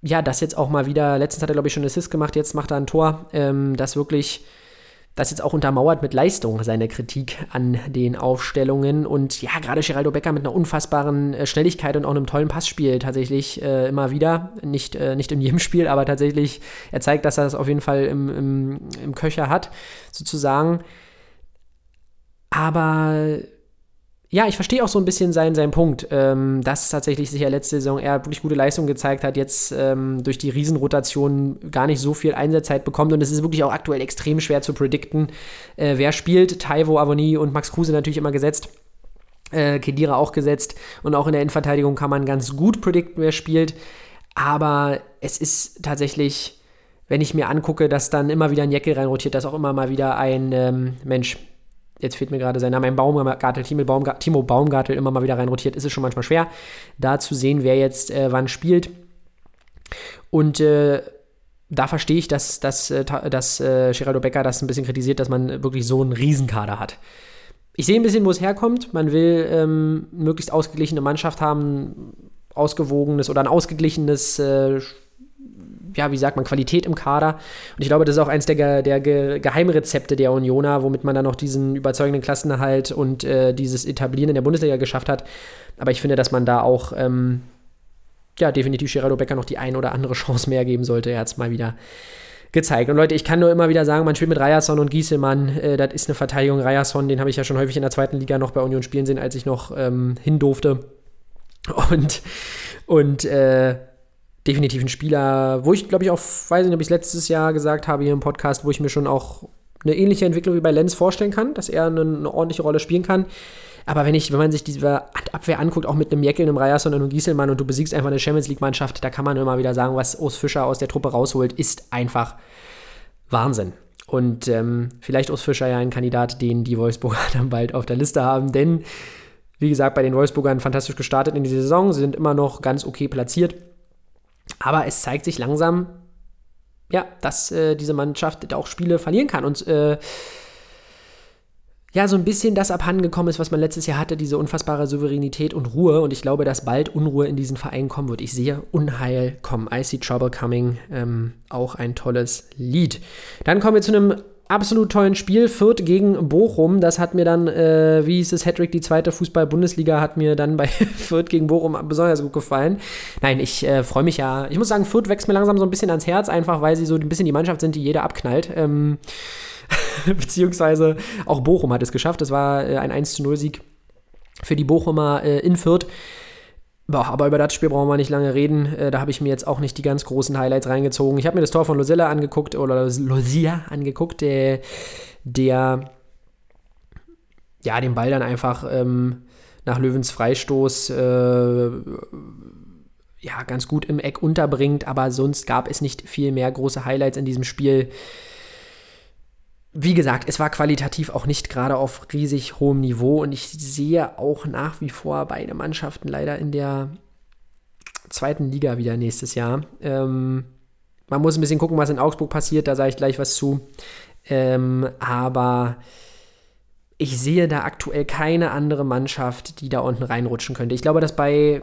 C: ja, das jetzt auch mal wieder, letztens hat er, glaube ich, schon Assist gemacht, jetzt macht er ein Tor, ähm, das wirklich das jetzt auch untermauert mit Leistung, seine Kritik an den Aufstellungen. Und ja, gerade Geraldo Becker mit einer unfassbaren äh, Schnelligkeit und auch einem tollen Passspiel tatsächlich äh, immer wieder. Nicht, äh, nicht in jedem Spiel, aber tatsächlich, er zeigt, dass er das auf jeden Fall im, im, im Köcher hat, sozusagen. Aber ja, ich verstehe auch so ein bisschen seinen, seinen Punkt, ähm, dass tatsächlich sich ja letzte Saison er wirklich gute Leistung gezeigt hat, jetzt ähm, durch die Riesenrotation gar nicht so viel Einsatzzeit bekommt und es ist wirklich auch aktuell extrem schwer zu predikten, äh, wer spielt. Taivo, Avoni und Max Kruse natürlich immer gesetzt. Äh, Kedira auch gesetzt und auch in der Innenverteidigung kann man ganz gut predikten, wer spielt. Aber es ist tatsächlich, wenn ich mir angucke, dass dann immer wieder ein Jeckel reinrotiert, dass auch immer mal wieder ein ähm, Mensch jetzt fehlt mir gerade sein Name, ein Baumgartel, Timo, Baumgartel, Timo Baumgartel immer mal wieder reinrotiert, ist es schon manchmal schwer, da zu sehen, wer jetzt äh, wann spielt. Und äh, da verstehe ich, dass, dass, äh, dass äh, Geraldo Becker das ein bisschen kritisiert, dass man wirklich so einen Riesenkader hat. Ich sehe ein bisschen, wo es herkommt. Man will ähm, möglichst ausgeglichene Mannschaft haben, ausgewogenes oder ein ausgeglichenes, äh, ja, wie sagt man, Qualität im Kader. Und ich glaube, das ist auch eins der, der Geheimrezepte der Unioner, womit man dann noch diesen überzeugenden Klassenerhalt und äh, dieses Etablieren in der Bundesliga geschafft hat. Aber ich finde, dass man da auch ähm, ja, definitiv Gerardo Becker noch die ein oder andere Chance mehr geben sollte. Er hat es mal wieder gezeigt. Und Leute, ich kann nur immer wieder sagen, man spielt mit Ryerson und Gieselmann. Äh, das ist eine Verteidigung. Ryerson, den habe ich ja schon häufig in der zweiten Liga noch bei Union spielen sehen, als ich noch ähm, hin durfte. Und, und äh, definitiv ein Spieler, wo ich glaube ich auch, weiß nicht, ob ich es letztes Jahr gesagt habe hier im Podcast, wo ich mir schon auch eine ähnliche Entwicklung wie bei Lenz vorstellen kann, dass er eine, eine ordentliche Rolle spielen kann. Aber wenn, ich, wenn man sich diese Abwehr anguckt, auch mit einem Jeckel, einem Ryerson und einem Gieselmann und du besiegst einfach eine Champions League-Mannschaft, da kann man immer wieder sagen, was Urs Fischer aus der Truppe rausholt, ist einfach Wahnsinn. Und ähm, vielleicht Urs Fischer ja ein Kandidat, den die Wolfsburger dann bald auf der Liste haben, denn wie gesagt, bei den Wolfsburgern fantastisch gestartet in die Saison. Sie sind immer noch ganz okay platziert. Aber es zeigt sich langsam, ja, dass äh, diese Mannschaft auch Spiele verlieren kann. Und äh, ja, so ein bisschen das abhandengekommen ist, was man letztes Jahr hatte, diese unfassbare Souveränität und Ruhe. Und ich glaube, dass bald Unruhe in diesen Verein kommen wird. Ich sehe Unheil kommen. I see Trouble coming. Ähm, auch ein tolles Lied. Dann kommen wir zu einem absolut tollen Spiel. Fürth gegen Bochum. Das hat mir dann, äh, wie hieß es, Hedrick, die zweite Fußball-Bundesliga, hat mir dann bei Fürth gegen Bochum besonders gut gefallen. Nein, ich äh, freue mich ja. Ich muss sagen, Fürth wächst mir langsam so ein bisschen ans Herz, einfach weil sie so ein bisschen die Mannschaft sind, die jeder abknallt. Ähm, beziehungsweise auch Bochum hat es geschafft. Es war äh, ein 1 0 Sieg für die Bochumer äh, in Fürth. Boah, aber über das Spiel brauchen wir nicht lange reden. Äh, da habe ich mir jetzt auch nicht die ganz großen Highlights reingezogen. Ich habe mir das Tor von Losilla angeguckt, oder Losia angeguckt, der, der ja, den Ball dann einfach ähm, nach Löwens Freistoß äh, ja, ganz gut im Eck unterbringt, aber sonst gab es nicht viel mehr große Highlights in diesem Spiel wie gesagt, es war qualitativ auch nicht gerade auf riesig hohem Niveau und ich sehe auch nach wie vor beide Mannschaften leider in der zweiten Liga wieder nächstes Jahr. Ähm, man muss ein bisschen gucken, was in Augsburg passiert, da sage ich gleich was zu. Ähm, aber ich sehe da aktuell keine andere Mannschaft, die da unten reinrutschen könnte. Ich glaube, dass bei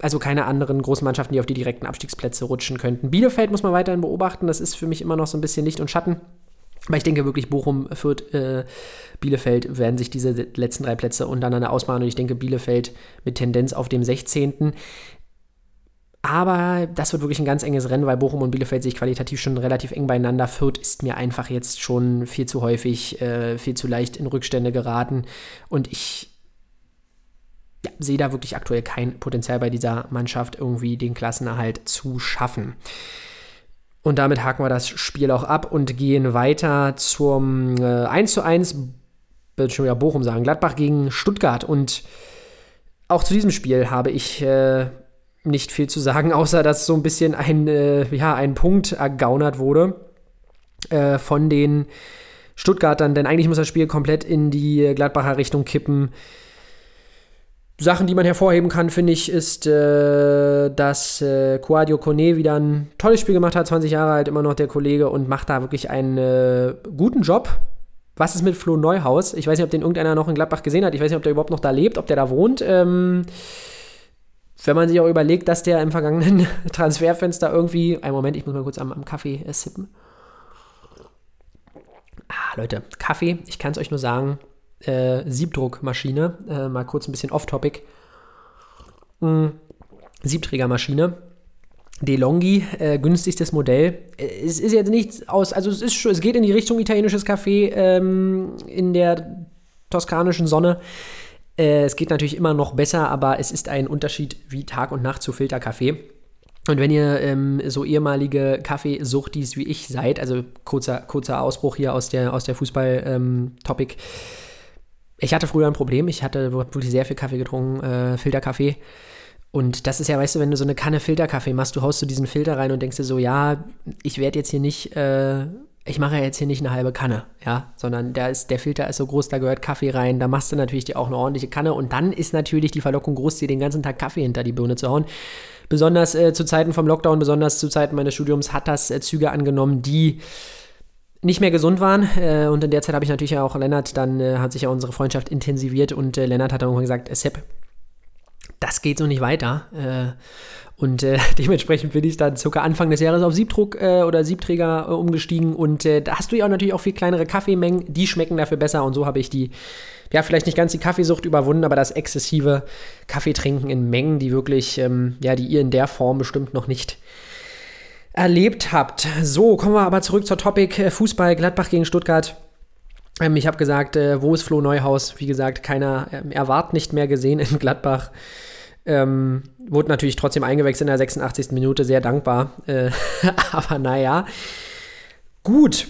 C: also keine anderen großen Mannschaften, die auf die direkten Abstiegsplätze rutschen könnten. Bielefeld muss man weiterhin beobachten, das ist für mich immer noch so ein bisschen Licht und Schatten. Aber ich denke wirklich, Bochum, Fürth, äh, Bielefeld werden sich diese letzten drei Plätze untereinander ausmachen. Und ich denke, Bielefeld mit Tendenz auf dem 16. Aber das wird wirklich ein ganz enges Rennen, weil Bochum und Bielefeld sich qualitativ schon relativ eng beieinander. Fürth ist mir einfach jetzt schon viel zu häufig, äh, viel zu leicht in Rückstände geraten. Und ich ja, sehe da wirklich aktuell kein Potenzial bei dieser Mannschaft, irgendwie den Klassenerhalt zu schaffen. Und damit haken wir das Spiel auch ab und gehen weiter zum äh, 1 zu 1, würde schon wieder Bochum sagen, Gladbach gegen Stuttgart. Und auch zu diesem Spiel habe ich äh, nicht viel zu sagen, außer dass so ein bisschen ein, äh, ja, ein Punkt ergaunert wurde äh, von den Stuttgartern, denn eigentlich muss das Spiel komplett in die Gladbacher Richtung kippen. Sachen, die man hervorheben kann, finde ich, ist, äh, dass äh, Quadio Kone wieder ein tolles Spiel gemacht hat, 20 Jahre alt, immer noch der Kollege und macht da wirklich einen äh, guten Job. Was ist mit Flo Neuhaus? Ich weiß nicht, ob den irgendeiner noch in Gladbach gesehen hat. Ich weiß nicht, ob der überhaupt noch da lebt, ob der da wohnt. Ähm, wenn man sich auch überlegt, dass der im vergangenen Transferfenster irgendwie. Einen Moment, ich muss mal kurz am, am Kaffee äh, sippen. Ah, Leute, Kaffee, ich kann es euch nur sagen, äh, Siebdruckmaschine, äh, mal kurz ein bisschen off-topic. Mhm. Siebträgermaschine. DeLonghi, äh, günstigstes Modell. Äh, es ist jetzt nichts aus, also es ist es geht in die Richtung italienisches Café ähm, in der toskanischen Sonne. Äh, es geht natürlich immer noch besser, aber es ist ein Unterschied wie Tag und Nacht zu Filterkaffee. Und wenn ihr ähm, so ehemalige Kaffeesuchtis wie ich seid, also kurzer, kurzer Ausbruch hier aus der, aus der Fußball-Topic, ähm, ich hatte früher ein Problem. Ich hatte wirklich sehr viel Kaffee getrunken, äh, Filterkaffee. Und das ist ja, weißt du, wenn du so eine Kanne Filterkaffee machst, du haust so diesen Filter rein und denkst dir so, ja, ich werde jetzt hier nicht äh, ich mache ja jetzt hier nicht eine halbe Kanne, ja, sondern der, ist, der Filter ist so groß, da gehört Kaffee rein, da machst du natürlich auch eine ordentliche Kanne und dann ist natürlich die Verlockung groß, dir den ganzen Tag Kaffee hinter die Birne zu hauen. Besonders äh, zu Zeiten vom Lockdown, besonders zu Zeiten meines Studiums hat das äh, Züge angenommen, die nicht mehr gesund waren. Äh, und in der Zeit habe ich natürlich auch Lennart, dann äh, hat sich ja unsere Freundschaft intensiviert und äh, Lennart hat dann irgendwann gesagt, Sepp, das geht so nicht weiter. Äh, und äh, dementsprechend bin ich dann circa Anfang des Jahres auf Siebdruck äh, oder Siebträger äh, umgestiegen. Und äh, da hast du ja auch natürlich auch viel kleinere Kaffeemengen. Die schmecken dafür besser. Und so habe ich die, ja, vielleicht nicht ganz die Kaffeesucht überwunden, aber das exzessive Kaffeetrinken in Mengen, die wirklich, ähm, ja, die ihr in der Form bestimmt noch nicht erlebt habt. So, kommen wir aber zurück zur Topic äh, Fußball Gladbach gegen Stuttgart. Ähm, ich habe gesagt, äh, wo ist Flo Neuhaus? Wie gesagt, keiner ähm, erwartet nicht mehr gesehen in Gladbach. Ähm, wurde natürlich trotzdem eingewechselt in der 86. Minute, sehr dankbar. Äh, aber naja, gut.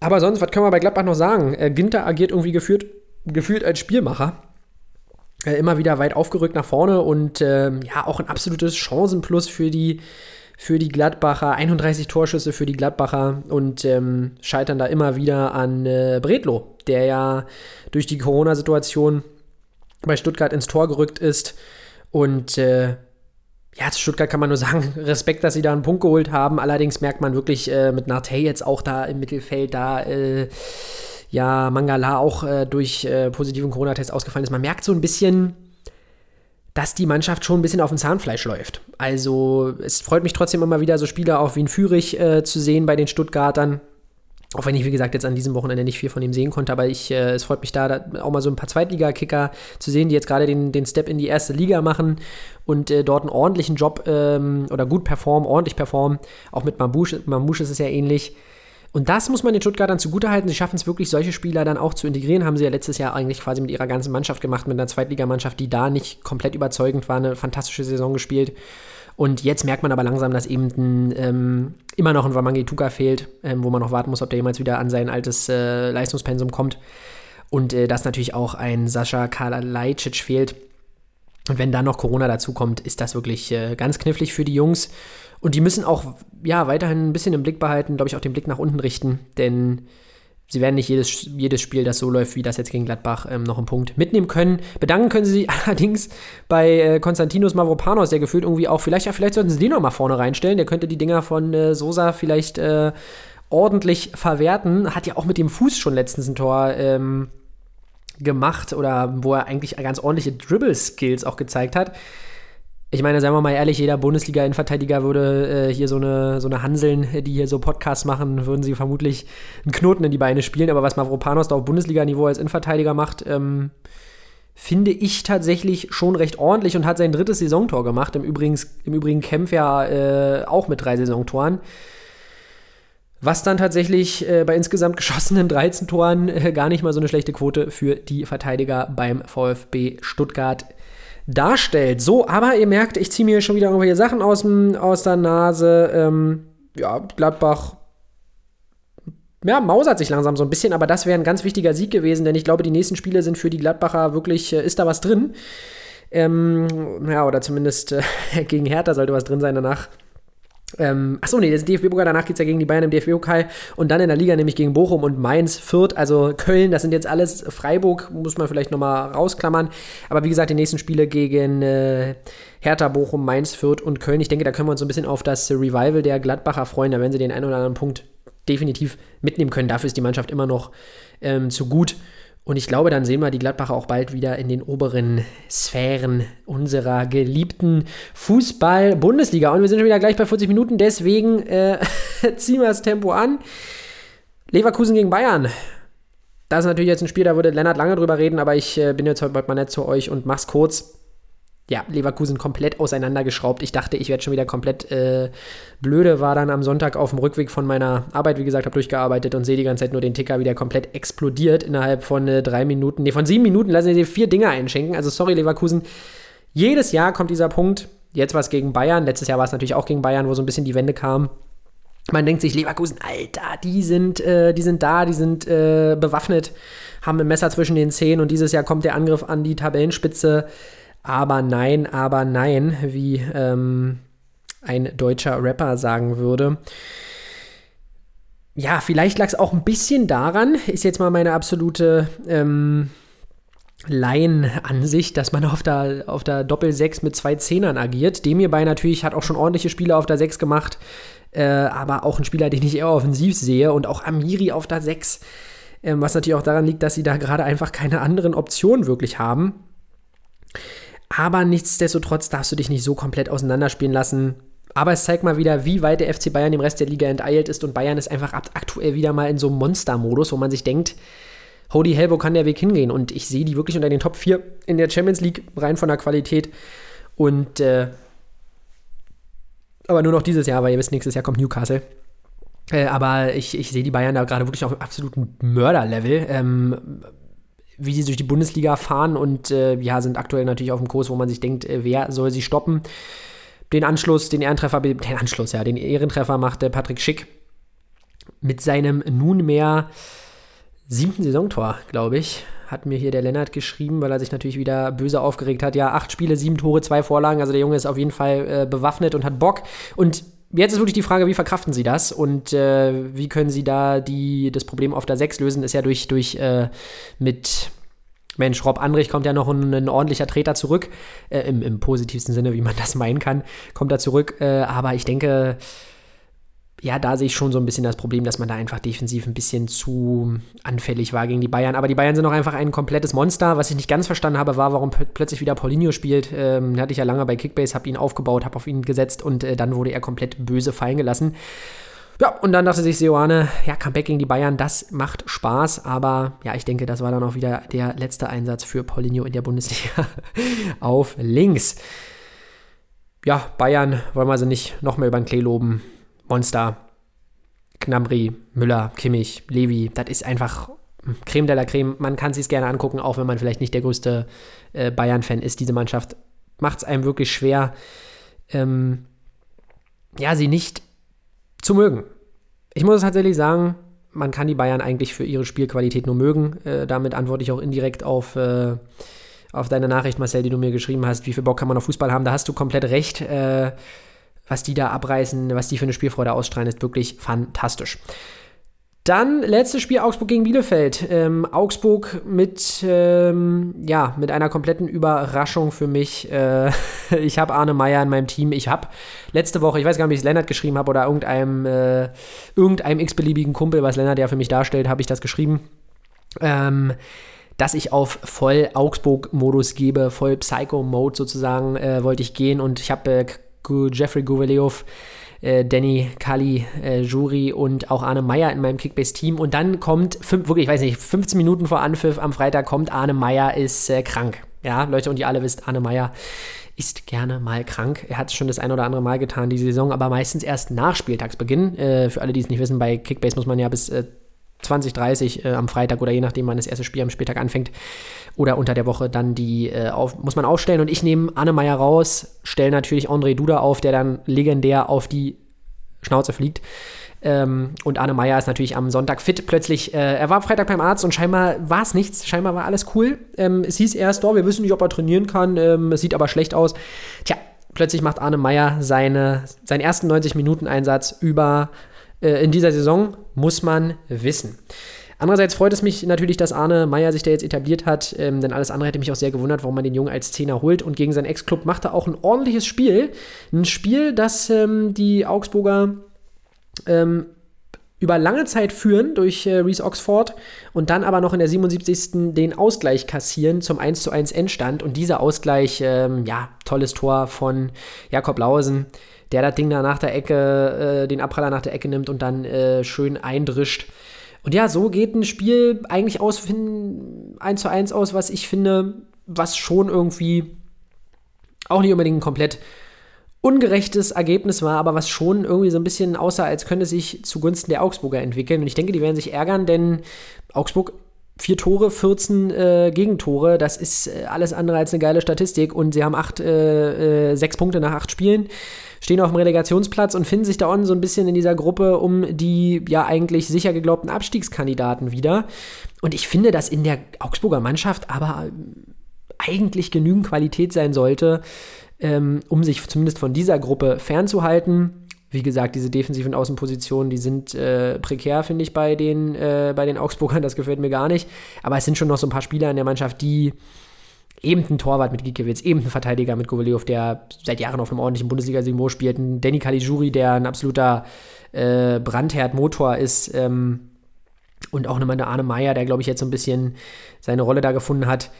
C: Aber sonst, was können wir bei Gladbach noch sagen? Äh, Ginter agiert irgendwie geführt, gefühlt als Spielmacher. Äh, immer wieder weit aufgerückt nach vorne und ähm, ja, auch ein absolutes Chancenplus für die, für die Gladbacher. 31 Torschüsse für die Gladbacher und ähm, scheitern da immer wieder an äh, Bredlo, der ja durch die Corona-Situation bei Stuttgart ins Tor gerückt ist und äh, ja, zu Stuttgart kann man nur sagen, Respekt, dass sie da einen Punkt geholt haben. Allerdings merkt man wirklich äh, mit Narte jetzt auch da im Mittelfeld, da äh, ja Mangala auch äh, durch äh, positiven Corona-Test ausgefallen ist. Man merkt so ein bisschen, dass die Mannschaft schon ein bisschen auf dem Zahnfleisch läuft. Also es freut mich trotzdem immer wieder, so Spieler auch wie ein Fürich äh, zu sehen bei den Stuttgartern. Auch wenn ich, wie gesagt, jetzt an diesem Wochenende nicht viel von ihm sehen konnte, aber ich, äh, es freut mich da, da, auch mal so ein paar Zweitliga-Kicker zu sehen, die jetzt gerade den, den Step in die erste Liga machen und äh, dort einen ordentlichen Job ähm, oder gut performen, ordentlich performen. Auch mit Mamouche, Mamouche ist es ja ähnlich. Und das muss man den Stuttgartern zugutehalten. Sie schaffen es wirklich, solche Spieler dann auch zu integrieren. Haben sie ja letztes Jahr eigentlich quasi mit ihrer ganzen Mannschaft gemacht, mit einer Zweitligamannschaft, die da nicht komplett überzeugend war, eine fantastische Saison gespielt. Und jetzt merkt man aber langsam, dass eben ein, ähm, immer noch ein Wamangituka fehlt, ähm, wo man noch warten muss, ob der jemals wieder an sein altes äh, Leistungspensum kommt. Und äh, dass natürlich auch ein Sascha Kalajdzic fehlt. Und wenn da noch Corona dazukommt, ist das wirklich äh, ganz knifflig für die Jungs. Und die müssen auch ja, weiterhin ein bisschen im Blick behalten, glaube ich, auch den Blick nach unten richten, denn Sie werden nicht jedes, jedes Spiel, das so läuft wie das jetzt gegen Gladbach, ähm, noch einen Punkt mitnehmen können. Bedanken können sie sich allerdings bei äh, Konstantinos Mavropanos, der gefühlt irgendwie auch, vielleicht, ja, vielleicht sollten sie den noch mal vorne reinstellen. Der könnte die Dinger von äh, Sosa vielleicht äh, ordentlich verwerten. Hat ja auch mit dem Fuß schon letztens ein Tor ähm, gemacht oder wo er eigentlich ganz ordentliche Dribble-Skills auch gezeigt hat. Ich meine, sagen wir mal ehrlich, jeder Bundesliga-Innenverteidiger würde äh, hier so eine, so eine Hanseln, die hier so Podcasts machen, würden sie vermutlich einen Knoten in die Beine spielen. Aber was Mavropanos da auf Bundesliga-Niveau als Innenverteidiger macht, ähm, finde ich tatsächlich schon recht ordentlich und hat sein drittes Saisontor gemacht. Im, Übrigens, im Übrigen kämpft er äh, auch mit drei Saisontoren. Was dann tatsächlich äh, bei insgesamt geschossenen 13 Toren äh, gar nicht mal so eine schlechte Quote für die Verteidiger beim VfB Stuttgart darstellt. So, aber ihr merkt, ich ziehe mir schon wieder irgendwelche Sachen aus, aus der Nase. Ähm, ja, Gladbach ja, mausert sich langsam so ein bisschen, aber das wäre ein ganz wichtiger Sieg gewesen, denn ich glaube, die nächsten Spiele sind für die Gladbacher wirklich, äh, ist da was drin. Ähm, ja, oder zumindest äh, gegen Hertha sollte was drin sein danach. Ähm, achso, nee, das DFB-Pokal, danach geht es ja gegen die Bayern im DFB-Pokal und dann in der Liga nämlich gegen Bochum und Mainz, Fürth, also Köln, das sind jetzt alles Freiburg, muss man vielleicht nochmal rausklammern. Aber wie gesagt, die nächsten Spiele gegen äh, Hertha, Bochum, Mainz, Fürth und Köln, ich denke, da können wir uns so ein bisschen auf das Revival der Gladbacher freuen, da werden sie den einen oder anderen Punkt definitiv mitnehmen können. Dafür ist die Mannschaft immer noch ähm, zu gut. Und ich glaube, dann sehen wir die Gladbacher auch bald wieder in den oberen Sphären unserer geliebten Fußball-Bundesliga. Und wir sind schon wieder gleich bei 40 Minuten, deswegen äh, ziehen wir das Tempo an. Leverkusen gegen Bayern. Das ist natürlich jetzt ein Spiel, da würde Lennart lange drüber reden, aber ich äh, bin jetzt heute mal nett zu euch und mach's kurz ja, Leverkusen komplett auseinandergeschraubt. Ich dachte, ich werde schon wieder komplett äh, blöde, war dann am Sonntag auf dem Rückweg von meiner Arbeit, wie gesagt, habe durchgearbeitet und sehe die ganze Zeit nur den Ticker, wie der komplett explodiert innerhalb von äh, drei Minuten. Ne, von sieben Minuten lassen sie vier Dinger einschenken. Also sorry, Leverkusen. Jedes Jahr kommt dieser Punkt. Jetzt war es gegen Bayern. Letztes Jahr war es natürlich auch gegen Bayern, wo so ein bisschen die Wende kam. Man denkt sich, Leverkusen, Alter, die sind, äh, die sind da, die sind äh, bewaffnet, haben ein Messer zwischen den Zehen und dieses Jahr kommt der Angriff an die Tabellenspitze aber nein, aber nein, wie ähm, ein deutscher Rapper sagen würde. ja, vielleicht lag es auch ein bisschen daran, ist jetzt mal meine absolute ähm, Laienansicht, dass man auf der, auf der Doppel-6 mit zwei Zehnern agiert. Dem hierbei natürlich hat auch schon ordentliche Spiele auf der 6 gemacht, äh, aber auch ein Spieler, den ich eher offensiv sehe und auch Amiri auf der 6, äh, was natürlich auch daran liegt, dass sie da gerade einfach keine anderen Optionen wirklich haben. Aber nichtsdestotrotz darfst du dich nicht so komplett auseinanderspielen lassen. Aber es zeigt mal wieder, wie weit der FC Bayern dem Rest der Liga enteilt ist. Und Bayern ist einfach aktuell wieder mal in so einem Monster-Modus, wo man sich denkt, holy hell, wo kann der Weg hingehen? Und ich sehe die wirklich unter den Top 4 in der Champions League, rein von der Qualität. Und äh, aber nur noch dieses Jahr, weil ihr wisst, nächstes Jahr kommt Newcastle. Äh, aber ich, ich sehe die Bayern da gerade wirklich auf einem absoluten Mörderlevel. Ähm, wie sie durch die Bundesliga fahren und äh, ja, sind aktuell natürlich auf dem Kurs, wo man sich denkt, äh, wer soll sie stoppen? Den Anschluss, den Ehrentreffer, den Anschluss, ja, den Ehrentreffer machte Patrick Schick mit seinem nunmehr siebten Saisontor, glaube ich, hat mir hier der Lennart geschrieben, weil er sich natürlich wieder böse aufgeregt hat. Ja, acht Spiele, sieben Tore, zwei Vorlagen. Also der Junge ist auf jeden Fall äh, bewaffnet und hat Bock. Und jetzt ist wirklich die Frage, wie verkraften sie das und äh, wie können sie da die, das Problem auf der 6 lösen? Ist ja durch, durch äh, mit Mensch, Rob Andrich kommt ja noch ein, ein ordentlicher Treter zurück, äh, im, im, positivsten Sinne, wie man das meinen kann, kommt er zurück. Äh, aber ich denke, ja, da sehe ich schon so ein bisschen das Problem, dass man da einfach defensiv ein bisschen zu anfällig war gegen die Bayern. Aber die Bayern sind auch einfach ein komplettes Monster. Was ich nicht ganz verstanden habe, war, warum plötzlich wieder Paulinho spielt. Ähm, hatte ich ja lange bei Kickbase, habe ihn aufgebaut, habe auf ihn gesetzt und äh, dann wurde er komplett böse fallen gelassen. Ja, und dann dachte sich Seoane, ja, Comeback gegen die Bayern, das macht Spaß, aber ja, ich denke, das war dann auch wieder der letzte Einsatz für Paulinho in der Bundesliga auf links. Ja, Bayern wollen wir sie nicht noch mehr über den Klee loben. Monster, Gnabry, Müller, Kimmich, Levi, das ist einfach Creme de la Creme. Man kann sich gerne angucken, auch wenn man vielleicht nicht der größte äh, Bayern-Fan ist. Diese Mannschaft macht es einem wirklich schwer, ähm, ja, sie nicht zu mögen. Ich muss tatsächlich sagen, man kann die Bayern eigentlich für ihre Spielqualität nur mögen. Äh, damit antworte ich auch indirekt auf, äh, auf deine Nachricht, Marcel, die du mir geschrieben hast. Wie viel Bock kann man auf Fußball haben? Da hast du komplett recht. Äh, was die da abreißen, was die für eine Spielfreude ausstrahlen, ist wirklich fantastisch. Dann letztes Spiel Augsburg gegen Bielefeld. Ähm, Augsburg mit, ähm, ja, mit einer kompletten Überraschung für mich. Äh, ich habe Arne Meyer in meinem Team. Ich habe letzte Woche, ich weiß gar nicht, ob ich es Lennart geschrieben habe oder irgendeinem, äh, irgendeinem x-beliebigen Kumpel, was Lennart ja für mich darstellt, habe ich das geschrieben. Ähm, dass ich auf voll Augsburg-Modus gebe, voll Psycho-Mode sozusagen, äh, wollte ich gehen und ich habe äh, Jeffrey Guveleov, äh, Danny Kali, äh, Juri und auch Arne Meyer in meinem Kickbase-Team. Und dann kommt, fünf, wirklich, ich weiß nicht, 15 Minuten vor Anpfiff am Freitag kommt Arne Meyer, ist äh, krank. Ja, Leute, und ihr alle wisst, Arne Meyer ist gerne mal krank. Er hat es schon das ein oder andere Mal getan, die Saison, aber meistens erst nach Spieltagsbeginn. Äh, für alle, die es nicht wissen, bei Kickbase muss man ja bis 2030 äh, am Freitag oder je nachdem, wann das erste Spiel am Spieltag anfängt oder unter der Woche dann die äh, auf, muss man aufstellen. Und ich nehme Anne Meyer raus, stelle natürlich André Duda auf, der dann legendär auf die Schnauze fliegt. Ähm, und Anne Meyer ist natürlich am Sonntag fit. Plötzlich, äh, er war Freitag beim Arzt und scheinbar war es nichts. Scheinbar war alles cool. Ähm, es hieß erst, oh, wir wissen nicht, ob er trainieren kann. Ähm, es sieht aber schlecht aus. Tja, plötzlich macht Arne Meyer seine, seinen ersten 90-Minuten-Einsatz über in dieser Saison, muss man wissen. Andererseits freut es mich natürlich, dass Arne Meyer sich da jetzt etabliert hat, ähm, denn alles andere hätte mich auch sehr gewundert, warum man den Jungen als Zehner holt. Und gegen seinen Ex-Club macht er auch ein ordentliches Spiel. Ein Spiel, das ähm, die Augsburger ähm, über lange Zeit führen durch äh, Reese Oxford und dann aber noch in der 77. den Ausgleich kassieren zum 1 zu 1 Endstand. Und dieser Ausgleich, ähm, ja, tolles Tor von Jakob Lausen, der das Ding da nach der Ecke, äh, den Abpraller nach der Ecke nimmt und dann äh, schön eindrischt. Und ja, so geht ein Spiel eigentlich aus 1 zu 1 aus, was ich finde, was schon irgendwie auch nicht unbedingt ein komplett ungerechtes Ergebnis war, aber was schon irgendwie so ein bisschen aussah, als könnte sich zugunsten der Augsburger entwickeln. Und ich denke, die werden sich ärgern, denn Augsburg vier Tore, 14 äh, Gegentore, das ist äh, alles andere als eine geile Statistik. Und sie haben acht, äh, äh sechs Punkte nach acht Spielen stehen auf dem Relegationsplatz und finden sich da unten so ein bisschen in dieser Gruppe um die ja eigentlich sicher geglaubten Abstiegskandidaten wieder. Und ich finde, dass in der Augsburger Mannschaft aber eigentlich genügend Qualität sein sollte, ähm, um sich zumindest von dieser Gruppe fernzuhalten. wie gesagt, diese defensiven Außenpositionen, die sind äh, prekär, finde ich, bei den, äh, bei den Augsburgern. Das gefällt mir gar nicht. Aber es sind schon noch so ein paar Spieler in der Mannschaft, die eben ein Torwart mit Gikiewicz, eben ein Verteidiger mit Govaliev, der seit Jahren auf einem ordentlichen Bundesliga-Niveau spielt, ein Danny Caligiuri, der ein absoluter äh, Brandherd-Motor ist ähm, und auch eine Arne Meyer, der, glaube ich, jetzt so ein bisschen seine Rolle da gefunden hat,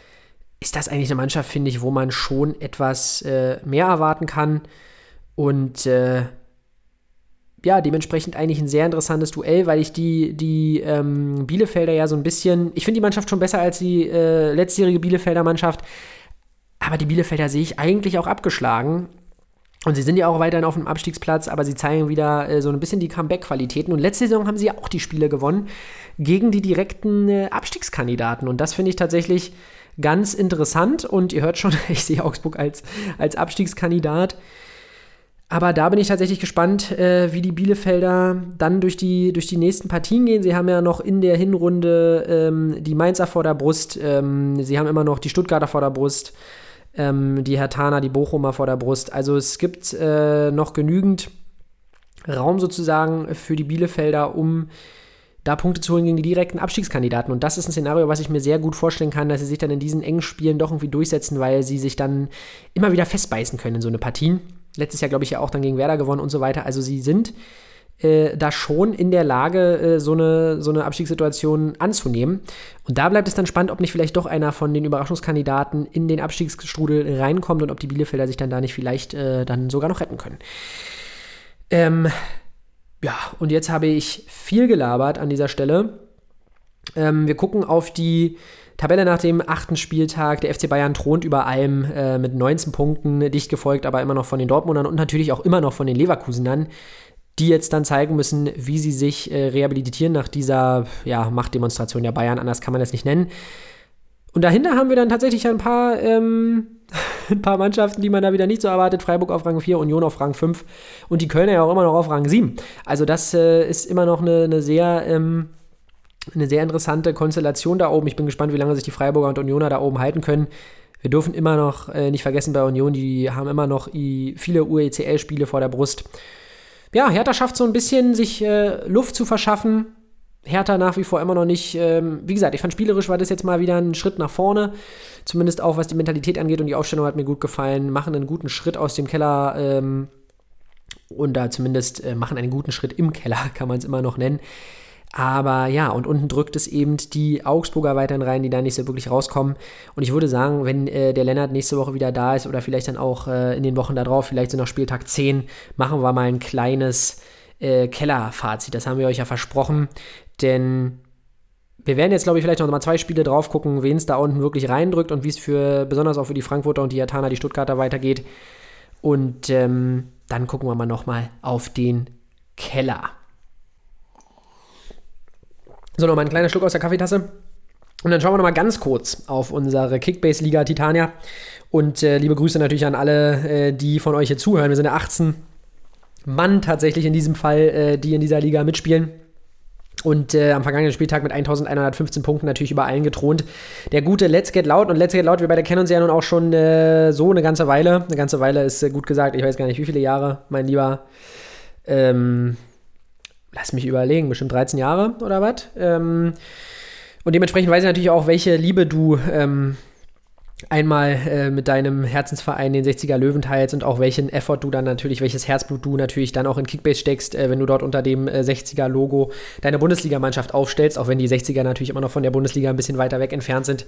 C: ist das eigentlich eine Mannschaft, finde ich, wo man schon etwas äh, mehr erwarten kann? Und äh, ja, dementsprechend eigentlich ein sehr interessantes Duell, weil ich die, die ähm, Bielefelder ja so ein bisschen, ich finde die Mannschaft schon besser als die äh, letztjährige Bielefelder Mannschaft, aber die Bielefelder sehe ich eigentlich auch abgeschlagen. Und sie sind ja auch weiterhin auf dem Abstiegsplatz, aber sie zeigen wieder äh, so ein bisschen die Comeback-Qualitäten. Und letzte Saison haben sie ja auch die Spiele gewonnen gegen die direkten äh, Abstiegskandidaten. Und das finde ich tatsächlich ganz interessant. Und ihr hört schon, ich sehe Augsburg als, als Abstiegskandidat. Aber da bin ich tatsächlich gespannt, äh, wie die Bielefelder dann durch die, durch die nächsten Partien gehen. Sie haben ja noch in der Hinrunde ähm, die Mainzer vor der Brust, ähm, sie haben immer noch die Stuttgarter vor der Brust, ähm, die Hertaner, die Bochumer vor der Brust. Also es gibt äh, noch genügend Raum sozusagen für die Bielefelder, um da Punkte zu holen gegen die direkten Abstiegskandidaten. Und das ist ein Szenario, was ich mir sehr gut vorstellen kann, dass sie sich dann in diesen engen Spielen doch irgendwie durchsetzen, weil sie sich dann immer wieder festbeißen können in so eine Partien. Letztes Jahr, glaube ich, ja auch dann gegen Werder gewonnen und so weiter. Also sie sind äh, da schon in der Lage, äh, so, eine, so eine Abstiegssituation anzunehmen. Und da bleibt es dann spannend, ob nicht vielleicht doch einer von den Überraschungskandidaten in den Abstiegsstrudel reinkommt und ob die Bielefelder sich dann da nicht vielleicht äh, dann sogar noch retten können. Ähm, ja, und jetzt habe ich viel gelabert an dieser Stelle. Ähm, wir gucken auf die Tabelle nach dem achten Spieltag. Der FC Bayern thront über allem äh, mit 19 Punkten, dicht gefolgt, aber immer noch von den Dortmundern und natürlich auch immer noch von den Leverkusenern, die jetzt dann zeigen müssen, wie sie sich äh, rehabilitieren nach dieser ja, Machtdemonstration der Bayern. Anders kann man das nicht nennen. Und dahinter haben wir dann tatsächlich ein paar, ähm, ein paar Mannschaften, die man da wieder nicht so erwartet. Freiburg auf Rang 4, Union auf Rang 5 und die Kölner ja auch immer noch auf Rang 7. Also das äh, ist immer noch eine, eine sehr ähm, eine sehr interessante Konstellation da oben. Ich bin gespannt, wie lange sich die Freiburger und Unioner da oben halten können. Wir dürfen immer noch äh, nicht vergessen bei Union, die haben immer noch i, viele UECL-Spiele vor der Brust. Ja, Hertha schafft so ein bisschen, sich äh, Luft zu verschaffen. Hertha nach wie vor immer noch nicht. Ähm, wie gesagt, ich fand spielerisch war das jetzt mal wieder ein Schritt nach vorne. Zumindest auch was die Mentalität angeht und die Aufstellung hat mir gut gefallen. Machen einen guten Schritt aus dem Keller ähm, und da zumindest äh, machen einen guten Schritt im Keller, kann man es immer noch nennen. Aber ja, und unten drückt es eben die Augsburger weiterhin rein, die da nicht so wirklich rauskommen. Und ich würde sagen, wenn äh, der Lennart nächste Woche wieder da ist oder vielleicht dann auch äh, in den Wochen darauf, vielleicht so nach Spieltag 10, machen wir mal ein kleines äh, Kellerfazit. Das haben wir euch ja versprochen. Denn wir werden jetzt, glaube ich, vielleicht noch mal zwei Spiele drauf gucken, wen es da unten wirklich reindrückt und wie es für, besonders auch für die Frankfurter und die Jataner, die Stuttgarter weitergeht. Und ähm, dann gucken wir mal noch mal auf den Keller. So, nochmal ein kleiner Schluck aus der Kaffeetasse. Und dann schauen wir nochmal ganz kurz auf unsere Kickbase-Liga Titania. Und äh, liebe Grüße natürlich an alle, äh, die von euch hier zuhören. Wir sind ja 18 Mann tatsächlich in diesem Fall, äh, die in dieser Liga mitspielen. Und äh, am vergangenen Spieltag mit 1115 Punkten natürlich über allen gethront. Der gute Let's Get Loud. Und Let's Get Loud, wir beide kennen uns ja nun auch schon äh, so eine ganze Weile. Eine ganze Weile ist äh, gut gesagt. Ich weiß gar nicht, wie viele Jahre, mein Lieber. Ähm, lass mich überlegen, bestimmt 13 Jahre oder was. Ähm, und dementsprechend weiß ich natürlich auch, welche Liebe du ähm, einmal äh, mit deinem Herzensverein, den 60er Löwen, teilst und auch welchen Effort du dann natürlich, welches Herzblut du natürlich dann auch in Kickbase steckst, äh, wenn du dort unter dem äh, 60er-Logo deine Bundesligamannschaft aufstellst, auch wenn die 60er natürlich immer noch von der Bundesliga ein bisschen weiter weg entfernt sind.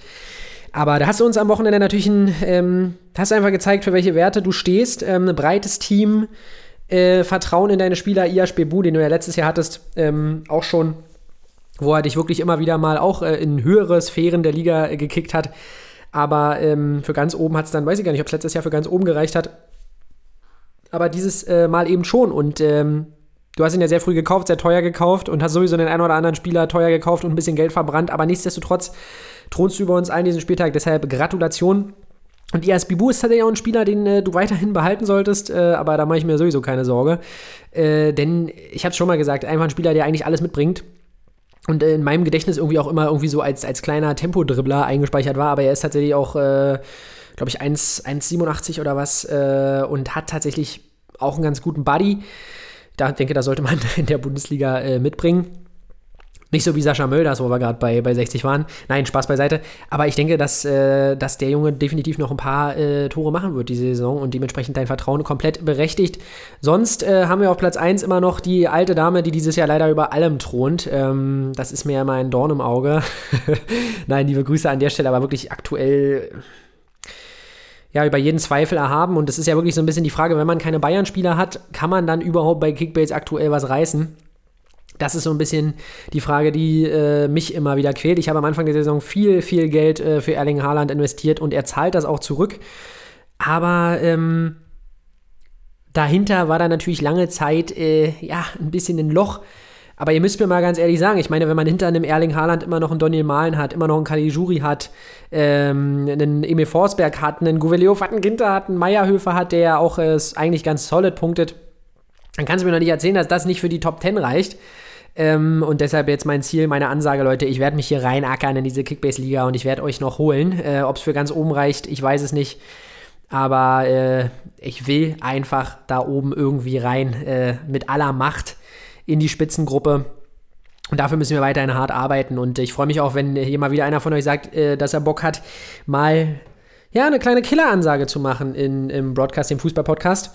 C: Aber da hast du uns am Wochenende natürlich ein, ähm, hast einfach gezeigt, für welche Werte du stehst. Ähm, ein breites Team, äh, Vertrauen in deine Spieler, Iash Bebu, den du ja letztes Jahr hattest, ähm, auch schon, wo er dich wirklich immer wieder mal auch äh, in höhere Sphären der Liga äh, gekickt hat. Aber ähm, für ganz oben hat es dann, weiß ich gar nicht, ob es letztes Jahr für ganz oben gereicht hat. Aber dieses äh, Mal eben schon. Und ähm, du hast ihn ja sehr früh gekauft, sehr teuer gekauft und hast sowieso den einen oder anderen Spieler teuer gekauft und ein bisschen Geld verbrannt. Aber nichtsdestotrotz thronst du über uns allen diesen Spieltag. Deshalb Gratulation. Und Ias Bibu ist tatsächlich auch ein Spieler, den äh, du weiterhin behalten solltest, äh, aber da mache ich mir sowieso keine Sorge. Äh, denn ich habe es schon mal gesagt, einfach ein Spieler, der eigentlich alles mitbringt. Und in meinem Gedächtnis irgendwie auch immer irgendwie so als, als kleiner Tempodribbler eingespeichert war, aber er ist tatsächlich auch, äh, glaube ich, 1,87 oder was äh, und hat tatsächlich auch einen ganz guten Buddy. da denke, da sollte man in der Bundesliga äh, mitbringen. Nicht so wie Sascha Mölders, wo wir gerade bei, bei 60 waren. Nein, Spaß beiseite. Aber ich denke, dass, äh, dass der Junge definitiv noch ein paar äh, Tore machen wird diese Saison und dementsprechend dein Vertrauen komplett berechtigt. Sonst äh, haben wir auf Platz 1 immer noch die alte Dame, die dieses Jahr leider über allem thront. Ähm, das ist mir immer ein Dorn im Auge. Nein, liebe Grüße an der Stelle, aber wirklich aktuell ja, über jeden Zweifel erhaben. Und das ist ja wirklich so ein bisschen die Frage, wenn man keine Bayern-Spieler hat, kann man dann überhaupt bei Kickbase aktuell was reißen? Das ist so ein bisschen die Frage, die äh, mich immer wieder quält. Ich habe am Anfang der Saison viel, viel Geld äh, für Erling Haaland investiert und er zahlt das auch zurück. Aber ähm, dahinter war da natürlich lange Zeit äh, ja ein bisschen ein Loch. Aber ihr müsst mir mal ganz ehrlich sagen, ich meine, wenn man hinter einem Erling Haaland immer noch einen Daniel Mahlen hat, immer noch einen Caligiuri hat, ähm, einen Emil Forsberg hat, einen Gouvelio Wattenginter hat, einen Meierhöfer hat, der ja auch äh, eigentlich ganz solid punktet, dann kannst du mir noch nicht erzählen, dass das nicht für die Top 10 reicht. Ähm, und deshalb jetzt mein Ziel, meine Ansage, Leute, ich werde mich hier reinackern in diese Kickbase-Liga und ich werde euch noch holen. Äh, Ob es für ganz oben reicht, ich weiß es nicht. Aber äh, ich will einfach da oben irgendwie rein äh, mit aller Macht in die Spitzengruppe. Und dafür müssen wir weiterhin hart arbeiten. Und ich freue mich auch, wenn hier mal wieder einer von euch sagt, äh, dass er Bock hat, mal ja, eine kleine Killeransage zu machen in, im Broadcast, im Fußball-Podcast.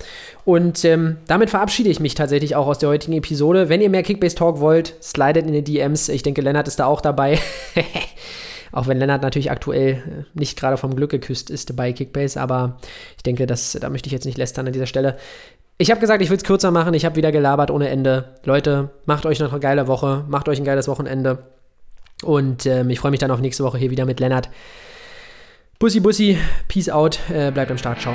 C: Und ähm, damit verabschiede ich mich tatsächlich auch aus der heutigen Episode. Wenn ihr mehr Kickbase-Talk wollt, slidet in die DMs. Ich denke, Lennart ist da auch dabei. auch wenn Lennart natürlich aktuell äh, nicht gerade vom Glück geküsst ist bei Kickbase, aber ich denke, das, da möchte ich jetzt nicht lästern an dieser Stelle. Ich habe gesagt, ich will es kürzer machen. Ich habe wieder gelabert ohne Ende. Leute, macht euch noch eine geile Woche. Macht euch ein geiles Wochenende. Und ähm, ich freue mich dann auf nächste Woche hier wieder mit Lennart. Bussi, Bussi, Peace out, äh, bleibt am Start, ciao.